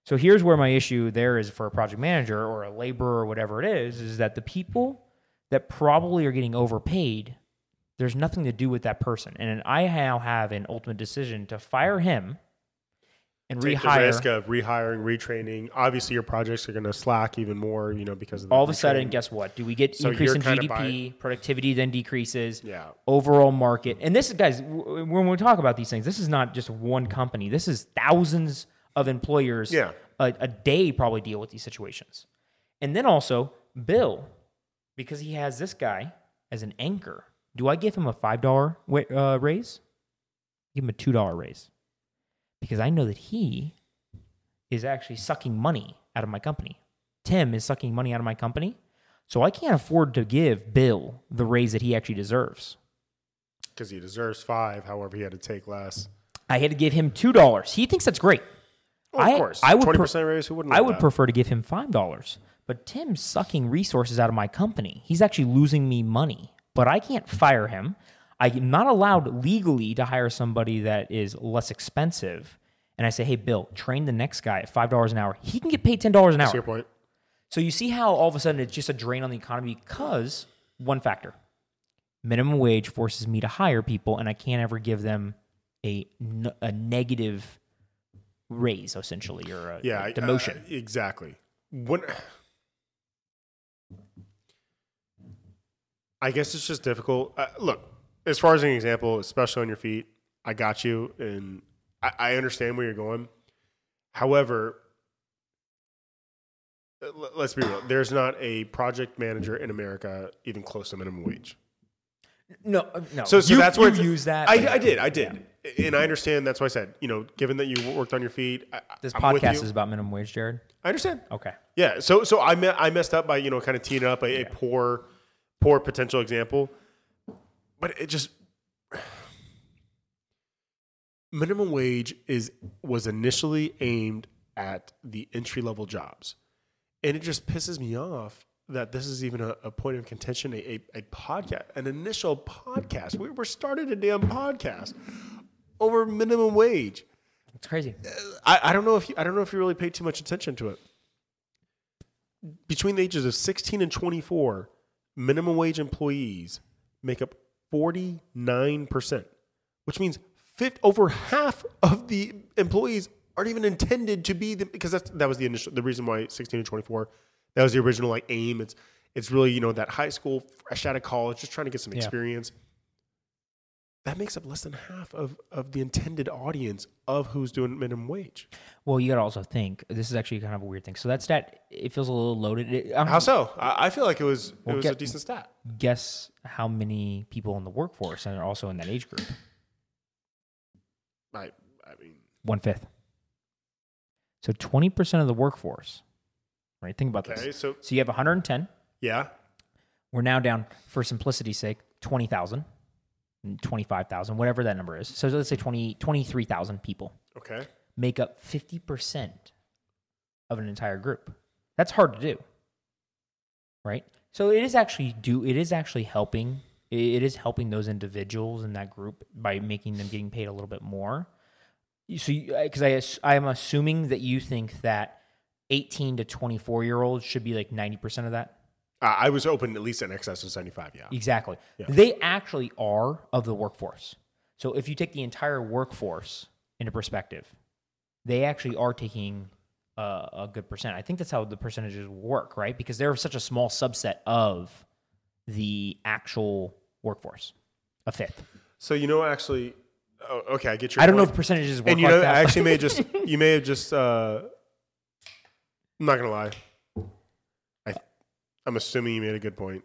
So here's where my issue there is for a project manager or a laborer or whatever it is, is that the people that probably are getting overpaid, there's nothing to do with that person. And I now have an ultimate decision to fire him and Take rehire. the risk of rehiring, retraining. Obviously, your projects are going to slack even more, you know, because of all of a sudden, guess what? Do we get So increase in GDP? productivity then decreases. Yeah. Overall market, and this is guys. When we talk about these things, this is not just one company. This is thousands of employers. Yeah. A, a day probably deal with these situations, and then also Bill, because he has this guy as an anchor. Do I give him a five dollar uh, raise? Give him a two dollar raise, because I know that he is actually sucking money out of my company. Tim is sucking money out of my company. So I can't afford to give Bill the raise that he actually deserves. because he deserves five. However, he had to take less. I had to give him two dollars. He thinks that's great. Well, of I- course, I would twenty pre- percent raise. Who wouldn't? I would that? prefer to give him five dollars. But Tim's sucking resources out of my company. He's actually losing me money. But I can't fire him. I'm not allowed legally to hire somebody that is less expensive. And I say, hey, Bill, train the next guy at five dollars an hour. He can get paid ten dollars an To hour. your point. So you see how all of a sudden it's just a drain on the economy because one factor minimum wage forces me to hire people and I can't ever give them a, a negative raise essentially or a, Yeah, a I- demotion. uh, exactly. When I guess it's just difficult. Uh, look, as far as an example, especially on your feet, I got you, and I, I understand where you're going. However, uh, let's be real. There's not a project manager in America even close to minimum wage. no, uh, no. So, so You- that's where you use that. I, I did, I did, and I understand. That's why I said, you know, given that you worked on your feet, I, This I'm podcast is about minimum wage, Jared. I understand. Okay. Yeah. So so I me- I messed up by you know kind of teeing up a, a poor poor potential example, but it just *sighs* minimum wage is was initially aimed at the entry level jobs, and it just pisses me off that this is even a, a point of contention. A, a, a podcast, an initial podcast. We were started a damn podcast over minimum wage. It's crazy. Uh, I, I don't know if you, I don't know if you really paid too much attention to it. Between the ages of 16 and 24, minimum wage employees make up 49%, which means 50, over half of the employees aren't even intended to be the, because that's, that was the initial the reason why 16 and 24 that was the original like aim. It's it's really you know that high school fresh out of college just trying to get some Yeah. experience. That makes up less than half of, of the intended audience of who's doing minimum wage. Well, you got to also think this is actually kind of a weird thing. So that stat it feels a little loaded. It- How so? I, I feel like it was it Well, was a decent stat. guess how many people in the workforce and are also in that age group? I I mean, One fifth. So twenty percent of the workforce. Right. Think about okay, this. so So you have 110. yeah, We're now down, for simplicity's sake, 20,000, 25,000, whatever that number is. So let's say 20, 23,000 people okay, make up 50% of an entire group. That's hard to do. Right? So it is actually do it is actually helping it is helping those individuals in that group by making them getting paid a little bit more. So because I I am assuming that you think that 18 to 24 year olds should be like 90% of that. Uh, I was open at least in excess of seventy five. Yeah, Exactly. Yeah. They actually are of the workforce. So if you take the entire workforce into perspective, they actually are taking uh, a good percent. I think that's how the percentages work, right? Because they're such a small subset of the actual workforce, a fifth. So you know, actually, oh, okay, I get your. I don't know if percentages work and you like know, that. I actually may just *laughs* you may have just. uh I'm not gonna lie. I'm assuming you made a good point.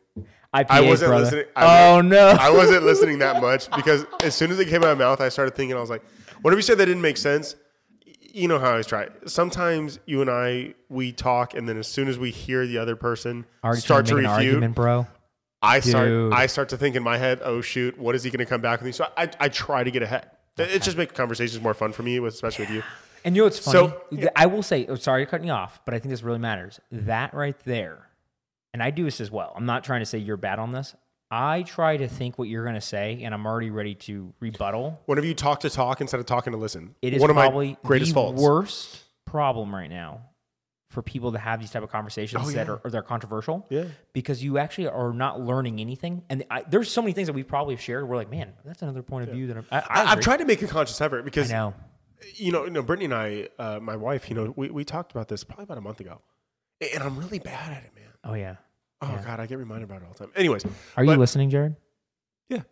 IPAs, I wasn't brother. listening. I oh no. *laughs* I wasn't listening that much because as soon as it came out of my mouth, I started thinking. I was like, whatever you said that didn't make sense. You know how I always try. Sometimes you and I we talk, and then as soon as we hear the other person Already start to to refute, argument, bro. I start I start to think in my head, oh shoot, what is he going to come back with me? So I, I try to get ahead. It it just makes conversations more fun for me, especially with you. And you know what's funny? So- I will say, oh, sorry to cut you off, but I think this really matters. That right there, and I do this as well. I'm not trying to say you're bad on this. I try to think what you're going to say, and I'm already ready to rebuttal. Whenever you talk to talk instead of talking to listen, It is one of my greatest the faults. worst problem right now for people to have these type of conversations Oh, that yeah. are they're controversial. Yeah. Because you actually are not learning anything, and I, there's so many things that we probably have shared. We're like, man, that's another point of view that I'm, I, I, I, I've tried to make a conscious effort I because know. you know, you know, Brittany and I, uh, my wife, you know, we, we talked about this probably about a month ago, and I'm really bad at it, man. Oh yeah. Oh Yeah. God, I get reminded about it all the time. Anyways, Are you But- listening, Jared? Yeah.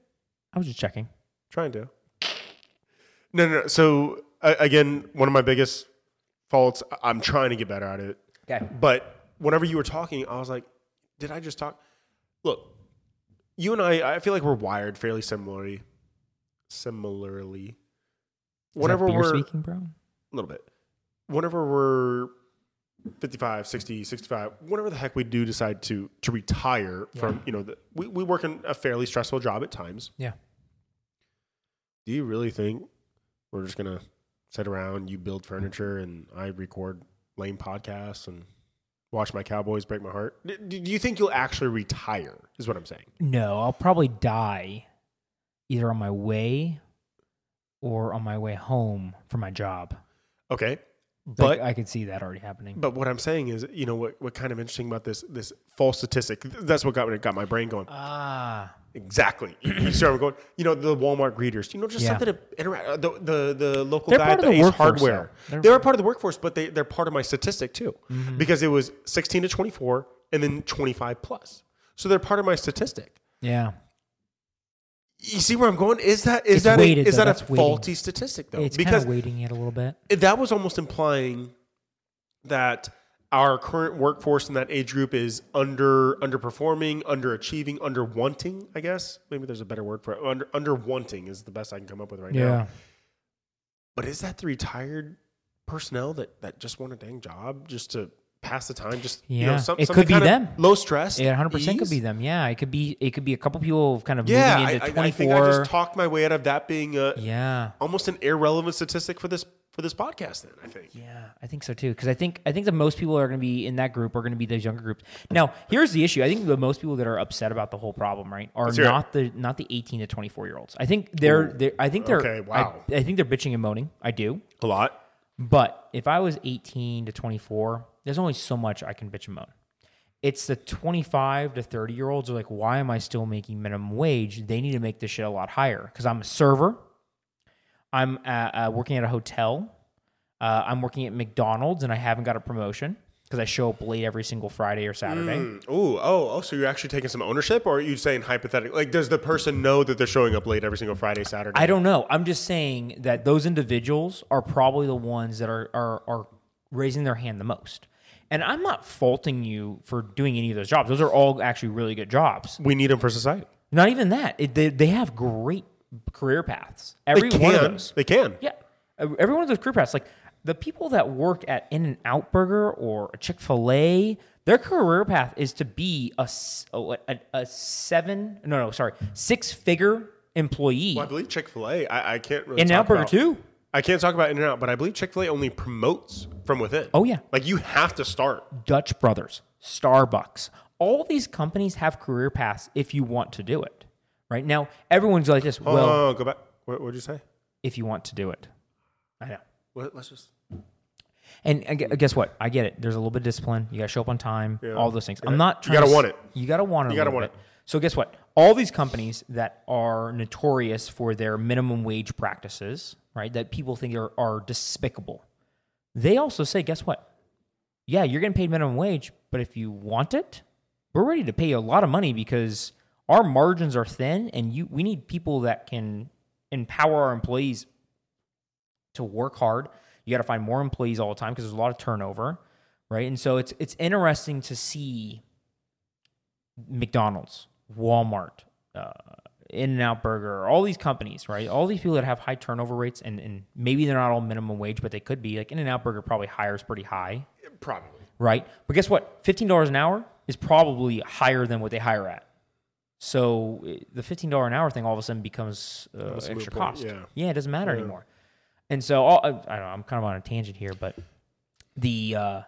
I was just checking. trying to. No, no, no. So uh, again, one of my biggest faults. I'm trying to get better at it. Okay. But whenever you were talking, I was like, did I just talk? Look, you and I, I feel like we're wired fairly similarly. Similarly. Whenever beer we're speaking, bro. a little bit. Whenever we're 55, 60, 65, whenever the heck we do decide to to retire from, you know, the, we, we work in a fairly stressful job at times. Yeah. Do you really think we're just going to sit around, you build furniture, and I record lame podcasts and watch my Cowboys break my heart? D- Do you think you'll actually retire, is what I'm saying? No, I'll probably die either on my way or on my way home from my job. Okay. But But I could see that already happening. But what I'm saying is, you know, what what kind of interesting about this this false statistic? That's what got got my brain going. Ah, Exactly. *clears throat* you see where I'm going? You know, the Walmart greeters. You know, just Yeah. something to interact. The the, the local They're guy at the the Ace Hardware. They're- They're, part of the workforce, but they they're part of my statistic too, Mm-hmm. because it was 16 to 24 and then 25 plus. So they're part of my statistic. yeah. You see where I'm going? Is that is It's that weighted, a, is though. that a weighting. faulty statistic though? it's kind because of weighting it a little bit. that was almost implying that our current workforce in that age group is under underperforming, underachieving, under wanting. I guess maybe there's a better word for it. Under under wanting is the best I can come up with right now. Yeah. But is that the retired personnel that that just want a dang job just to pass the time? Just you know, Yeah. some, It could be them. Low stress. Yeah, 100% could be them. Yeah. It could be it could be a couple people kind of Yeah, moving I, into 24. I think I just talked my way out of that being a, yeah. almost an irrelevant statistic for this for this podcast. Then I think. Yeah, I think so too. Because I think I think that most people are going to be in that group are going to be those younger groups. Now, here's the issue. I think the most people that are upset about the whole problem, right, are Let's it. not the not the 18 to 24 year olds. I think they're, they're I think they're Okay, wow. I, I think they're bitching and moaning. I do. A lot. But if I was 18 to 24, there's only so much I can bitch and moan. It's the 25 to 30 year olds are like, why am I still making minimum wage? They need to make this shit a lot higher because I'm a server. I'm uh, uh, working at a hotel. Uh, I'm working at McDonald's and I haven't got a promotion because I show up late every single Friday or Saturday. Mm, Ooh, oh, oh, so you're actually taking some ownership, or are you saying hypothetically? Like, does the person know that they're showing up late every single Friday, Saturday? I don't know. I'm just saying that those individuals are probably the ones that are are are raising their hand the most. And I'm not faulting you for doing any of those jobs. Those are all actually really good jobs. we need them for society. Not even that. It, they, they have great career paths. Every they one of can. those. They can. Yeah. Every one of those career paths. Like the people that work at In and Out Burger or a Chick fil A, their career path is to be a a seven, no, no, sorry, six figure employee. Well, I believe Chick Fil A. I, I can't really. In and Out Burger about- too. I can't talk about In and Out, but I believe Chick Fil A only promotes from within. Oh, yeah. like you have to start. Dutch Brothers, Starbucks. All these companies have career paths if you want to do it. Right now, everyone's like this. Oh, Well, go back. What did you say? if you want to do it, I know. What, let's just. And guess what? I get it. There's a little bit of discipline. You got to show up on time. Yeah. All those things. Yeah. I'm not. Trying you gotta to want it. You got to want it. You gotta want bit. So guess what? All these companies that are notorious for their minimum wage practices, right? That people think are, are despicable. They also say, guess what? Yeah, you're getting paid minimum wage, but if you want it, we're ready to pay you a lot of money because our margins are thin, and you we need people that can empower our employees to work hard. You got to find more employees all the time because there's a lot of turnover, right? And so it's it's interesting to see McDonald's, Walmart, uh, In and Out Burger, all these companies, right? All these people that have high turnover rates, and, and maybe they're not all minimum wage, but they could be. Like In and Out Burger probably hires pretty high, Probably. right? But guess what? Fifteen dollars an hour is probably higher than what they hire at. So eh, the fifteen dollar an hour thing all of a sudden becomes uh, Almost a moot extra cost. yeah. yeah, it doesn't matter anymore. And so all, I, I don't know. I'm kind of on a tangent here, but the uh,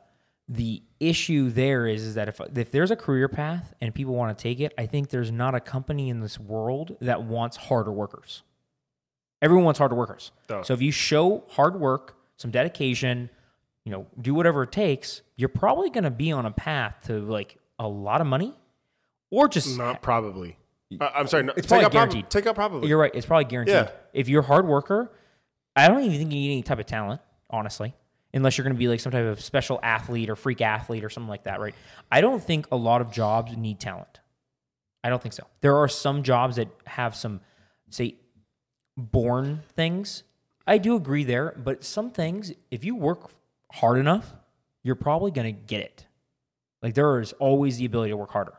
the issue there is, is that if if there's a career path and people want to take it, I think there's not a company in this world that wants harder workers. Everyone wants harder workers. Duh. So if you show hard work, some dedication, you know, do whatever it takes, you're probably going to be on a path to like a lot of money, or just Not probably. Uh, I'm sorry. No, It's take probably out prob- guaranteed. take out probably. you're right. It's probably guaranteed. Yeah. If you're a hard worker, I don't even think you need any type of talent, honestly, unless you're going to be like some type of special athlete or freak athlete or something like that, right? I don't think a lot of jobs need talent. I don't think so. There are some jobs that have some, say, born things. I do agree there, but some things, if you work hard enough, you're probably going to get it. Like there is always the ability to work harder.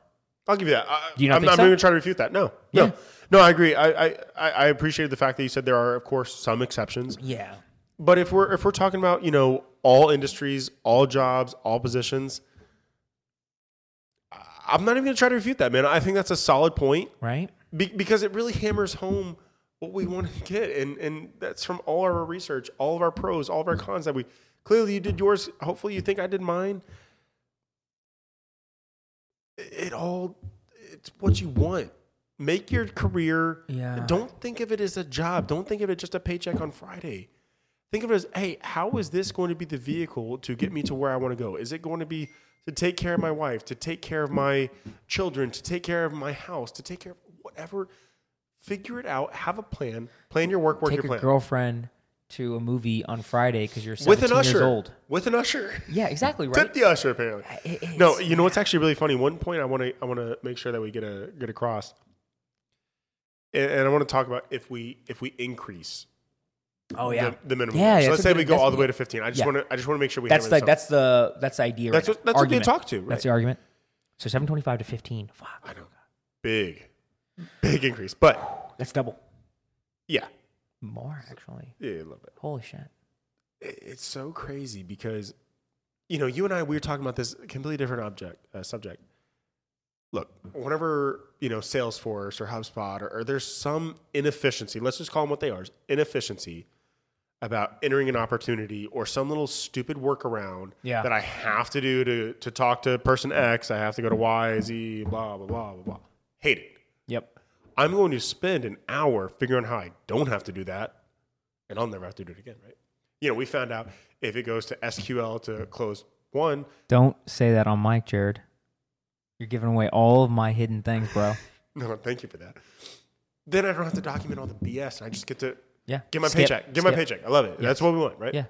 I'll give you that. I, Do you not I'm, I'm so? not even trying to refute that. No, Yeah. no, no. I agree. I, I, I I appreciated the fact that you said there are, of course, some exceptions. Yeah. But if we're if we're talking about you know all industries, all jobs, all positions, I'm not even going to try to refute that, man. I think that's a solid point Right? be, because it really hammers home what we want to get, and and that's from all our research, all of our pros, all of our cons that we clearly you did yours. Hopefully, you think I did mine. It, it all it's what you want. Make your career. Yeah. Don't think of it as a job. Don't think of it just a paycheck on Friday. Think of it as, hey, how is this going to be the vehicle to get me to where I want to go? Is it going to be to take care of my wife, to take care of my children, to take care of my house, to take care of whatever? Figure it out. Have a plan. Plan your work. Work Take your plan. girlfriend to a movie on Friday because you're With 17 an years usher. old. With an usher. Yeah, exactly right. Tip the usher, apparently. It- No, you know what's actually really funny. One point I want to I want to make sure that we get a get across, and, and I want to talk about if we if we increase Oh yeah, the, the minimum. Yeah, wage. So let's say good- we go all the way to fifteen. I just yeah. want to I just want to make sure we. that's like that's the that's the idea. That's right what- that's what talked to, right. That's the argument. So 725 to 15. Fuck. I know, big, big increase, but that's double. yeah, More actually. yeah, a little bit. Holy shit. It's so crazy because, you know, you and I we were talking about this completely different object uh, subject. Look, whenever you know Salesforce or HubSpot or, or there's some inefficiency, let's just call them what they are, inefficiency about entering an opportunity or some little stupid workaround Yeah. that I have to do to to talk to person X. I have to go to Y, Z, blah blah blah blah blah. Hate it. Yep. I'm going to spend an hour figuring out how I don't have to do that, and I'll never have to do it again, right? You know, we found out if it goes to SQL to close one, Don't say that on mic, Jared. You're giving away all of my hidden things, bro. *laughs* no, thank you for that. Then I don't have to document all the BS, and I just get to Yeah. get my Skip. paycheck. Get my paycheck. I love it. That's what we want, right? Yeah.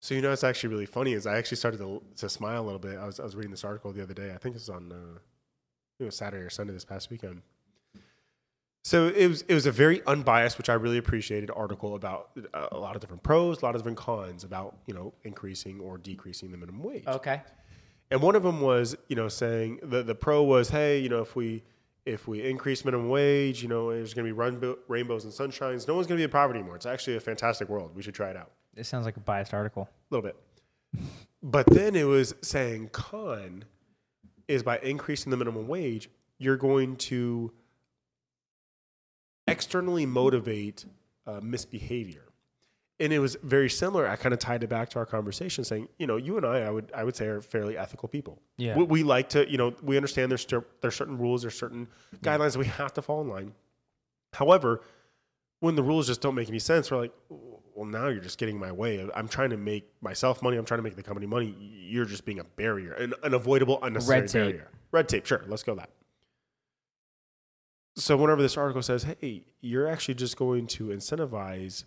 So you know, it's actually really funny. Is I actually started to, to smile a little bit. I was I was reading this article the other day. I think it was on uh, it was Saturday or Sunday this past weekend. So it was it was a very unbiased, which I really appreciated, article about uh, a lot of different pros, a lot of different cons about you know increasing or decreasing the minimum wage. Okay. And one of them was, you know, saying the the pro was, hey, you know, if we if we increase minimum wage, you know, there's going to be rainbow, rainbows and sunshines. No one's going to be in poverty anymore. It's actually a fantastic world. We should try it out This sounds like a biased article. a little bit. But then it was saying con is by increasing the minimum wage, you're going to externally motivate uh, misbehavior. And it was very similar. I kind of tied it back to our conversation, saying, you know, you and I, I would, I would say, are fairly ethical people. Yeah. we, we like to, you know, we understand there's there's certain rules, there's certain guidelines that we have to fall in line. However, when the rules just don't make any sense, we're like, well, now you're just getting in my way. I'm trying to make myself money. I'm trying to make the company money. You're just being a barrier, an unavoidable, unnecessary Red tape. barrier. Red tape, sure. Let's go that. So whenever this article says, hey, you're actually just going to incentivize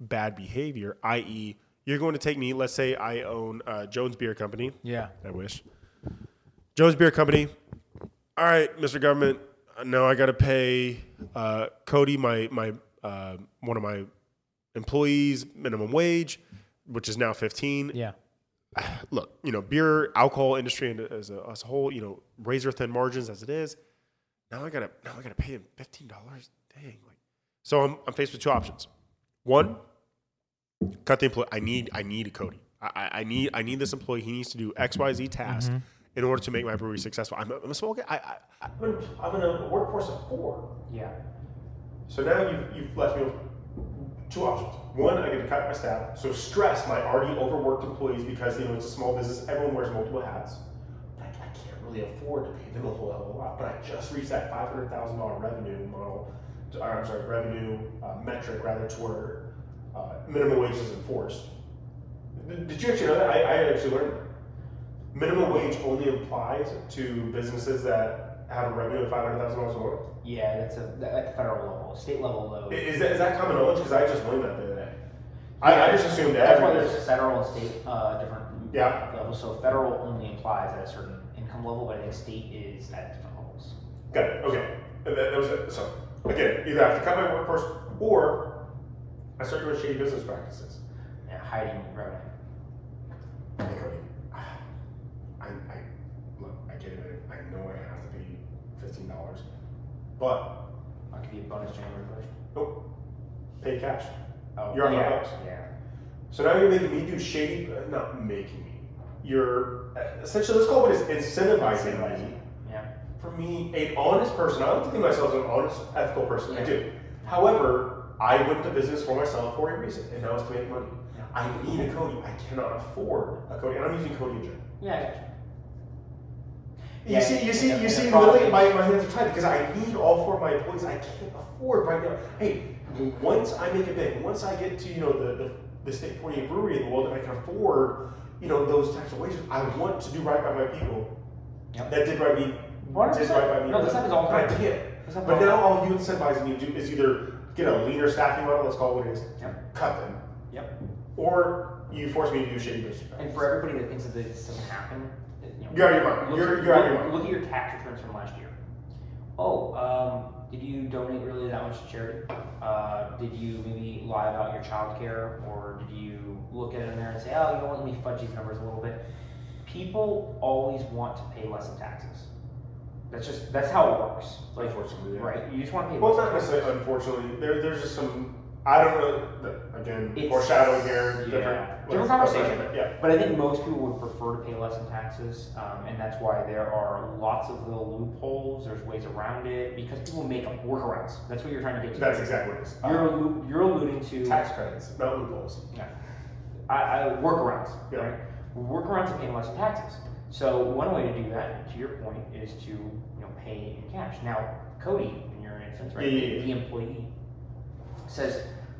bad behavior, i.e., you're going to take me, let's say I own uh, Jones Beer Company. Yeah. I wish. Jones Beer Company. All right, Mr. Government. No, I got to pay uh, Cody, my my uh, one of my employees, minimum wage, which is now fifteen. Yeah. *sighs* look, you know, beer, alcohol industry and as a, as a whole, you know, razor thin margins as it is. Now I gotta now I gotta pay him fifteen dollars. Dang, like so I'm I'm faced with two options. One, cut the employee. I need I need a Cody. I, I, I need I need this employee. He needs to do X Y Z task in order to make my brewery successful. I'm a, I'm a small guy. I, I, I'm, in, I'm in a workforce of four. Yeah. So now you've, you've left me with two options. One, I get to cut my staff, so stress my already overworked employees because you know it's a small business. Everyone wears multiple hats. I, I can't really afford to pay them a whole hell of a lot. But I just reached that five hundred thousand dollar revenue model. to- Or I'm sorry, revenue uh, metric rather to where uh, minimum wage is enforced. Did did you actually know that? I, I actually learned that. Minimum wage only applies to businesses that have a revenue of five hundred thousand dollars or more. Yeah, that's a that- at the federal level, state level though. Is that, is that common knowledge? Because I just learned that the other day. I, I just assumed that. That's why there's federal and state uh, different Yeah. levels. So federal only applies at a certain income level, but I think state is at different levels. Got it. Okay. And that, that was it. So again, either I have to cut my workforce or I start doing shady business practices. Yeah, hiding. Hey, Cody, I, I look. I get it. I know I have to pay fifteen dollars, but I'll give you a bonus January first. nope. Pay cash. Oh, You're on my yeah, books. Yeah. So now you're making me do shady. Uh, not making me. You're essentially let's call it what is incentivizing me Yeah. for me, an honest person, I don't think of myself as an honest, ethical person. I do. However, I went to business for myself for a reason, and that was to make money. Yeah. I need a Cody. I cannot afford a Cody, and I'm using Cody in general. Yeah. You. Yeah, see, you see, you see, problem my, my hands are tied because I need all four of my employees. I can't afford right now. Hey, once I make it big, once I get to you know the the, the state 48 brewery in the world, and I can afford you know those types of wages, I want to do right by my people. Yep. That did right by me. 100%. Did right by me. No, this happens all the But I can't. But now all you incentivize me to do is either get a leaner staffing model, let's call it what it is, Yep. cut them, Yep. or you force me to do shady business. And for everybody that thinks that this doesn't happen, you know, You're out of your mind. Look, You're- at- you're out of look- your mind. Look at your tax returns from last year. Oh, um, did you donate really that much to charity? Uh, did you maybe lie about your child care, or did you look at it in there and say, oh, you know what, let me fudge these numbers a little bit? People always want to pay less in taxes. That's just that's how it works. Like, Unfortunately, yeah. right? You just want to pay Well, less. not necessarily. Unfortunately, there, there's just some. I don't know. Again, It's- foreshadowing here. yeah. Different. Different conversation. Yeah. But I think most people would prefer to pay less in taxes, um, and that's why there are lots of little loopholes. There's ways around it because people make up workarounds. That's what you're trying to get to. That's exactly what it is. You're Uh, allu- you're alluding to tax credits, not loopholes. Yeah. I, I workarounds, Yeah. right? Workarounds to paying less in taxes. So one way to do that, to your point, is to you know pay in cash. Now, Cody, in your instance, right, Yeah, yeah, yeah. the employee says,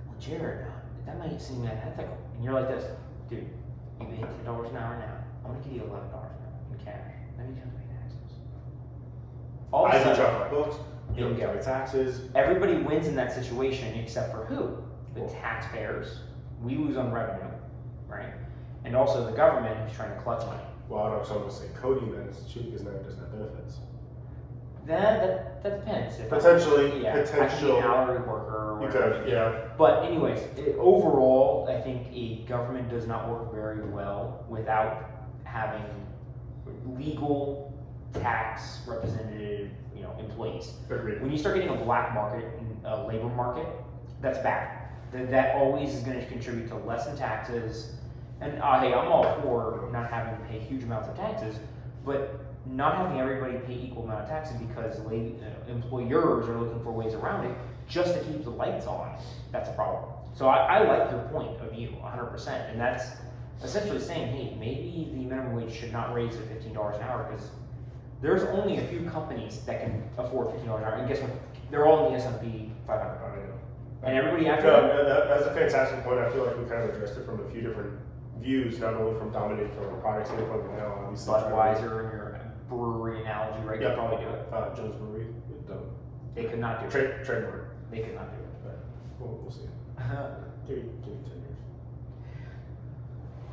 "Well, Jared, uh, that might seem unethical," and you're like this, dude. You pay ten dollars an hour now. I'm gonna give you eleven dollars an hour in cash. Let me just pay taxes. All of I a sudden, drop my books. You don't pay taxes. everybody wins in that situation except for who? The taxpayers. We lose on revenue, right? And also the government who's trying to collect money. Well, I don't know. I'm say coding then it's cheap because now it doesn't have benefits. That that, that depends. If I'm- Potentially, yeah, I potential- could be an hourly worker. Or You could, yeah. But anyways, it, overall, I think a government does not work very well without having legal tax representative, you know, employees. Agreed. When you start getting a black market, a labor market, that's bad. That, that always is going to contribute to less in taxes. And uh, hey, I'm all for not having to pay huge amounts of taxes, but not having everybody pay equal amount of taxes because uh, employers are looking for ways around it just to keep the lights on. That's a problem. So I, I like your point of view 100%. And that's essentially saying, hey, maybe the minimum wage should not raise to $15 an hour because there's only a few companies that can afford $15 an hour. And guess what? They're all in the S&P 500. I know. And everybody after that, that's a fantastic point. I feel like we kind of addressed it from a few different views, not only from dominating from a product standpoint, but now obviously. Budweiser and your brewery analogy, right? Yeah. Probably do it. Uh, Jones Brewery. Don't. They could not do it. Trademark. They could not do it. But we'll, we'll see. it. *laughs* Give me, give me 10 years.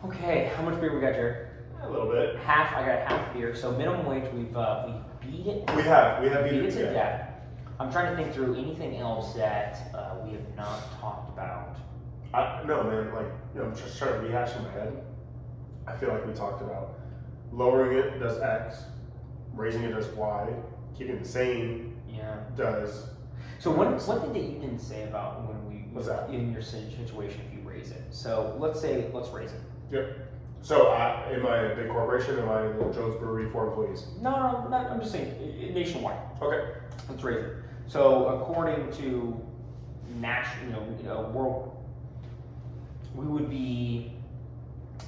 okay, how much beer we got, Jared? A little bit. Half. I got half beer. So minimum wage, we've uh, we beat it. We have, we have beat it either, to yeah. death. I'm trying to think through anything else that uh, we have not talked about. I, no, man, like, you know, I'm just trying to rehash in my head. I feel like we talked about lowering it does X, raising it does Y, keeping it the same Yeah. does So one one thing that you didn't say about when we What's that? in your situation if you raise it. So let's say let's raise it. Yep. So, I, am I a big corporation? Am I a little Jones Brewery for employees? No, no, not, I'm just saying nationwide. Okay. Let's raise it. So according to national, you know, you know, world, we would be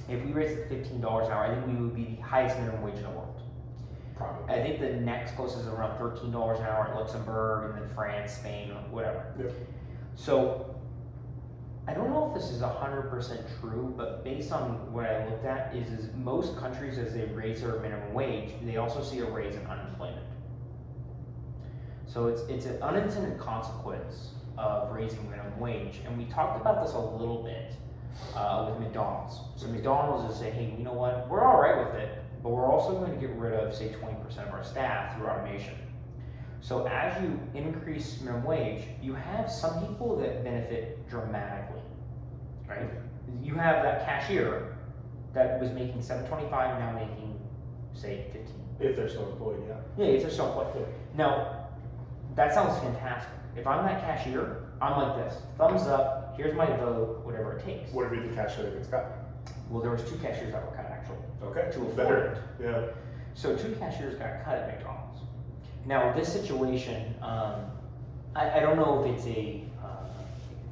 if we raised it to fifteen dollars an hour. I think we would be the highest minimum wage in the world. Probably. I think the next closest is around thirteen dollars an hour in Luxembourg, and then France, Spain, whatever. Yep. So I don't know if this is hundred percent true, but based on what I looked at, is is most countries as they raise their minimum wage, they also see a raise in unemployment. So it's it's an unintended consequence of raising minimum wage, and we talked about this a little bit uh, with McDonald's. So McDonald's is saying, hey, you know what, we're all right with it, but we're also going to get rid of say twenty percent of our staff through automation. So as you increase minimum wage, you have some people that benefit dramatically, right? You have that cashier that was making seven twenty-five, now making, say, fifteen. If they're still employed, yeah. Yeah, if they're still employed. Now, that sounds fantastic. If I'm that cashier, I'm like this, thumbs up, here's my vote, whatever it takes. What if you're the cashier that gets cut? Well, there was two cashiers that were cut actually. Okay. To afford Better. Yeah. So two cashiers got cut at McDonald's. Now, this situation, um, I, I don't know if it's a uh,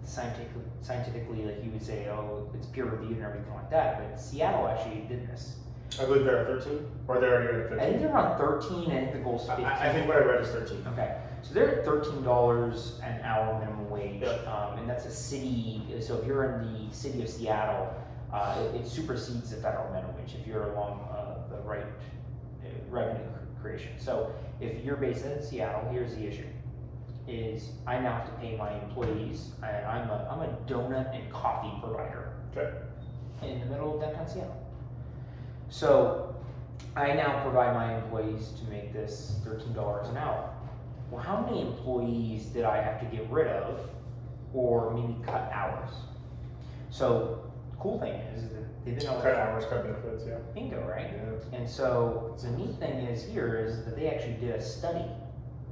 scientific, scientifically, like you would say, oh, it's peer reviewed and everything like that, but Seattle actually did this. I believe they're at 13, or they're already at I 15. think they're around 13, I think the goal's 15. I, I think what I read is 13. Okay, so they're at thirteen dollars an hour minimum wage, Yep. um, and that's a city, so if you're in the city of Seattle, uh, it, it supersedes the federal minimum wage if you're along, uh, the right uh, revenue cr- creation. So if you're based in Seattle, here's the issue, is I now have to pay my employees, and I'm a, I'm a donut and coffee provider Okay. in the middle of downtown Seattle. So I now provide my employees to make this thirteen dollars an hour. Well, how many employees did I have to get rid of or maybe cut hours? So cool thing is that they've been able Cut hours, cut benefits, yeah. bingo, right? Yeah. And so the neat thing is here is that they actually did a study.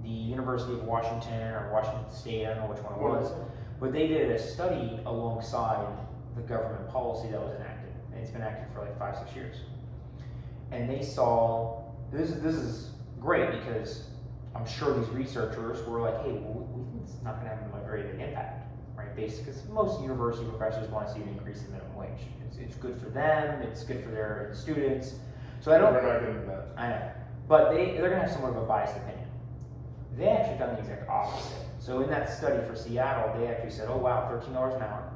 The University of Washington or Washington State, I don't know which one it was, but they did a study alongside the government policy that was enacted. And it's been active for like five, six years. And they saw this this is great because I'm sure these researchers were like, hey, well, we think it's not going to have a very big impact, right? Basically, because most university professors want to see an increase in minimum wage. It's, it's good for them. It's good for their students. So I don't. We're not getting that. I know. But they, they're going to have somewhat of a biased opinion. They actually found the exact opposite. So in that study for Seattle, they actually said, oh wow, $13 an hour.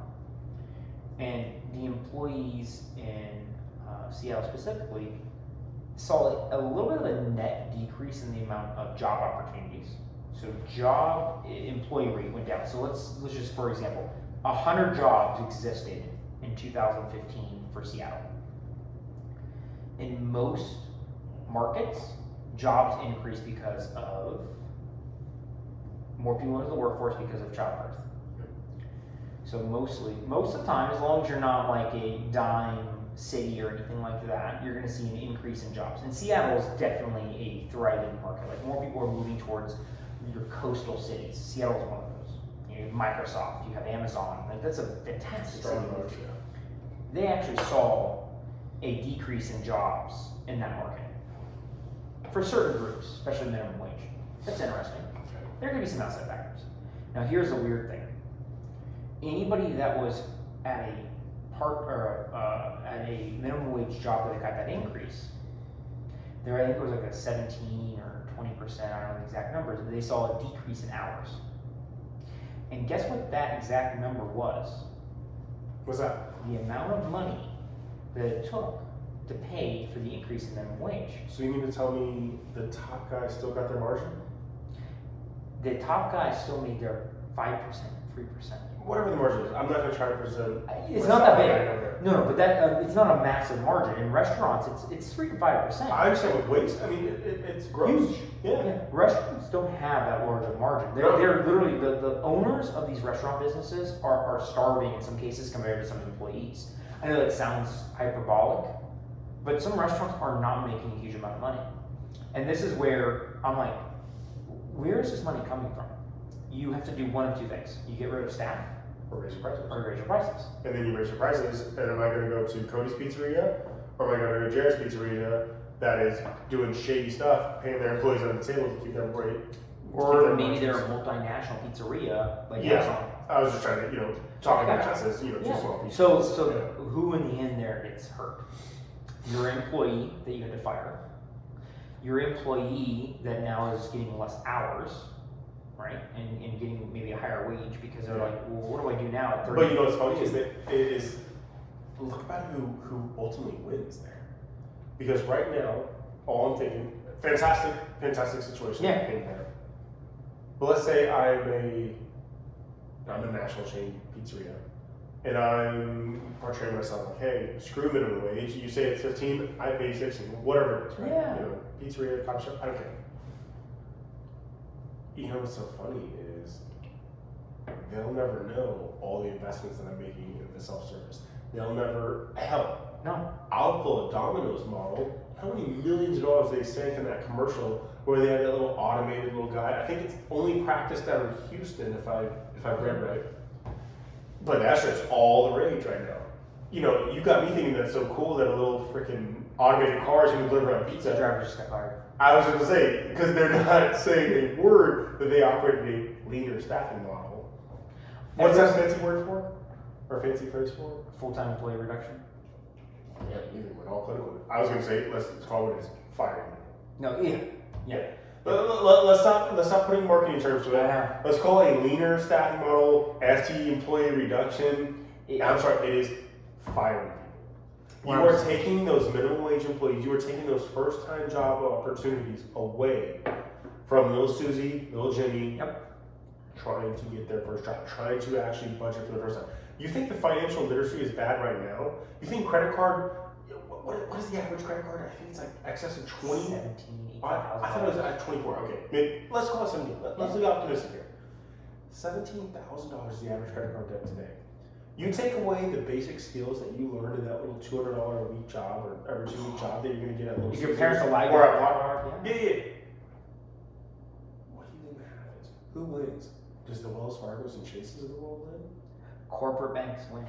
And the employees in uh, Seattle specifically saw a little bit of a net decrease in the amount of job opportunities. So job employee rate went down. So let's let's just for example, 100 jobs existed in 2015 for Seattle. In most markets, jobs increase because of more people into the workforce because of childbirth. So mostly, most of the time, as long as you're not like a dime city or anything like that, you're going to see an increase in jobs. And Seattle is definitely a thriving market. Like more people are moving towards your coastal cities. Seattle is one of those. You have Microsoft, you have Amazon. Like that's a fantastic city. yeah. They actually saw a decrease in jobs in that market for certain groups, especially minimum wage. That's interesting. There could be some outside factors. Now, here's the weird thing. Anybody that was at a part or uh, at a minimum wage job where they got that increase, there I think it was like a 17 or 20 percent. I don't know the exact numbers, but they saw a decrease in hours. And guess what that exact number was? What's that? The amount of money that it took to pay for the increase in minimum wage. So you mean to tell me the top guys still got their margin? The top guys still made their five percent, three percent. Whatever the margin is, I'm not gonna try to present. It's not that big. No, no, but that uh, it's not a massive margin. In restaurants, it's it's three to five percent. I understand with waste, I mean, it, it, it's gross. Huge. Yeah. Yeah, restaurants don't have that large of a margin. They're, No. they're literally the, the owners of these restaurant businesses are, are starving in some cases compared to some employees. I know that sounds hyperbolic, But some restaurants are not making a huge amount of money. And this is where I'm like, where is this money coming from? You have to do one of two things. You get rid of staff Or raise your prices. or raise your prices. And then you raise your prices, and am I gonna go to Cody's Pizzeria, or am I gonna go to Jared's Pizzeria that is doing shady stuff, paying their employees under the table to keep them rate? Or maybe they're a multinational pizzeria like Yeah. Amazon. I was just trying to, you know, talk about Gotcha. this you know, Yeah. small pieces. So, so Yeah. who in the end there gets hurt? Your employee that you had to fire, your employee that now is getting less hours, right, and, and getting maybe a higher wage because they're like, well, what do I do now at 30? But you know what's funny is that it is look about who who ultimately wins there. Because right now, all I'm thinking, fantastic, fantastic situation. Yeah. Paying better. But let's say I'm a I'm a national chain pizzeria. And I'm portraying myself like, hey, screw minimum wage. You say it's 15, I pay 16, whatever it is, right? Yeah. You know, pizzeria, coffee shop, I don't care. You know what's so funny is they'll never know all the investments that I'm making in the self-service. They'll never help. no, I'll pull a Domino's model. How many millions of dollars they sank in that commercial where they had that little automated little guy? I think it's only practiced out in Houston, if I if I've read right. But that's just all the rage right now. You know, you got me thinking that's so cool that a little freaking automated car is going to deliver a pizza. the driver just got fired. I was going to say because they're *laughs* not saying a word that they operate a leaner staffing model. What's that fancy word for? Or fancy phrase for? Full-time employee reduction. Yeah, either one, all political. I was going to say let's, let's call it as firing. No, yeah, yeah. Let, let, let's not let's not put in marketing terms to it. Yeah. Uh-huh. Let's call it a leaner staffing model, FTE employee reduction. It- I'm sorry, it is firing. You are taking those minimum wage employees, you are taking those first time job opportunities away from little Susie, little Jimmy, Yep. trying to get their first job, trying to actually budget for the first time. You think the financial literacy is bad right now? You think credit card, what, what- what is the average credit card? I think it's like excess of 20. 17, I, I thought it was at 24. Okay, maybe, let's call it 17. Let, us be optimistic here. $17,000 is the average credit card debt today. You take away the basic skills that you learned in that little $200 a week job or every two week job that you're going to get at Little If your Caesars parents allow you or at Walmart. yeah. Yeah, yeah. What do you think happens? Who wins? Does the Wells Fargo's and Chases of the world win? corporate banks win.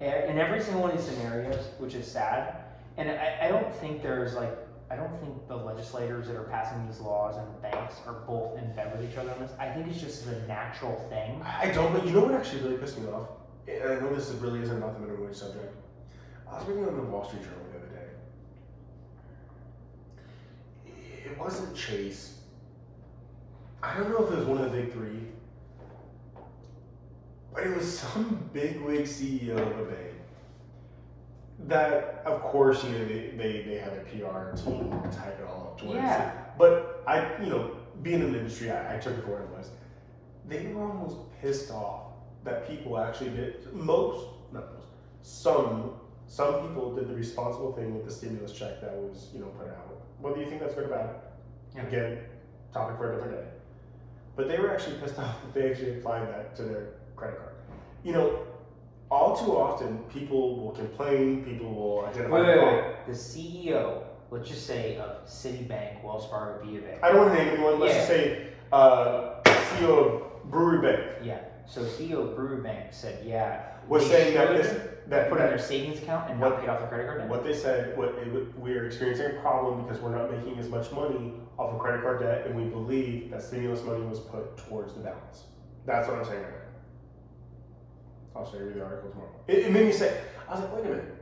And in every single one of these scenarios, which is sad, and I, I don't think there's like, I don't think the legislators that are passing these laws and the banks are both in bed with each other on this. I think it's just a natural thing. I don't, but you know what actually really pissed me off? And I know this really isn't about the minimum wage subject. I was reading on the Wall Street Journal the other day. It wasn't Chase. I don't know if it was one of the big three, but it was some bigwig CEO of a bank. That, of course, you know, they, they, they have their PR team type it all up to what Yeah. But I, you know, being in the industry, I, I took it for what it was. They were almost pissed off that people actually did most, not most, some some people did the responsible thing with the stimulus check that was, you know, put out. Whether you think that's good or bad, Yeah. again, topic for a different day. But they were actually pissed *laughs* off that they actually applied that to their credit card. You know, all too often people will complain, people will identify. Wait, wait, the wait. The CEO, let's just say of Citibank, Wells Fargo, B of A. I don't want to name anyone. Let's just say uh, CEO of Brewery Bank Yeah. So CEO of Brewer Bank said, yeah, was saying that this that put in that- their savings account and What- not paid off their credit card debt. What they said, what it, would- we're experiencing a problem because we're not making as much money off of credit card debt, and we believe that stimulus money was put towards the balance. That's what I'm saying right now. I'll show you the article tomorrow. It, it made me say, I was like, wait a minute.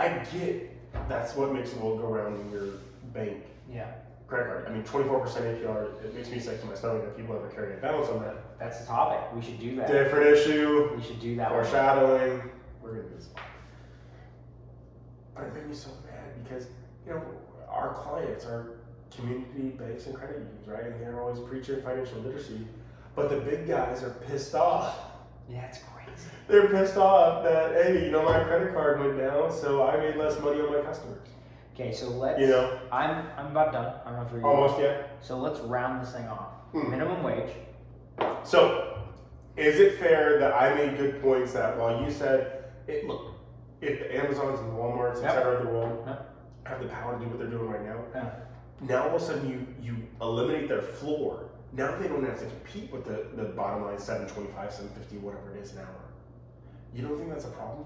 I get that's what makes the world go round in your bank Yeah. credit card. I mean, 24% APR, it makes me sick to my stomach that people ever carry a balance on that. That's the topic. We should do that. Different issue. We should do that one. foreshadowing. We're gonna do this. But it made me so mad because you know our clients are community banks and credit unions, right? And they're always preaching financial literacy, but the big guys are pissed off. Yeah, it's crazy. They're pissed off that hey, you know my credit card went down, so I made less money on my customers. Okay, so let's. You know, I'm I'm about done. I don't know if you're almost yet. So let's round this thing off. Hmm. Minimum wage. So, is it fair that I made good points that while you said, it, look, if the Amazons and Walmarts, Yep. et cetera, of the world Yep. have the power to do what they're doing right now, now all of a sudden you you eliminate their floor. Now they don't have to compete with the, the bottom line 725, 750, whatever it is an hour. You don't think that's a problem?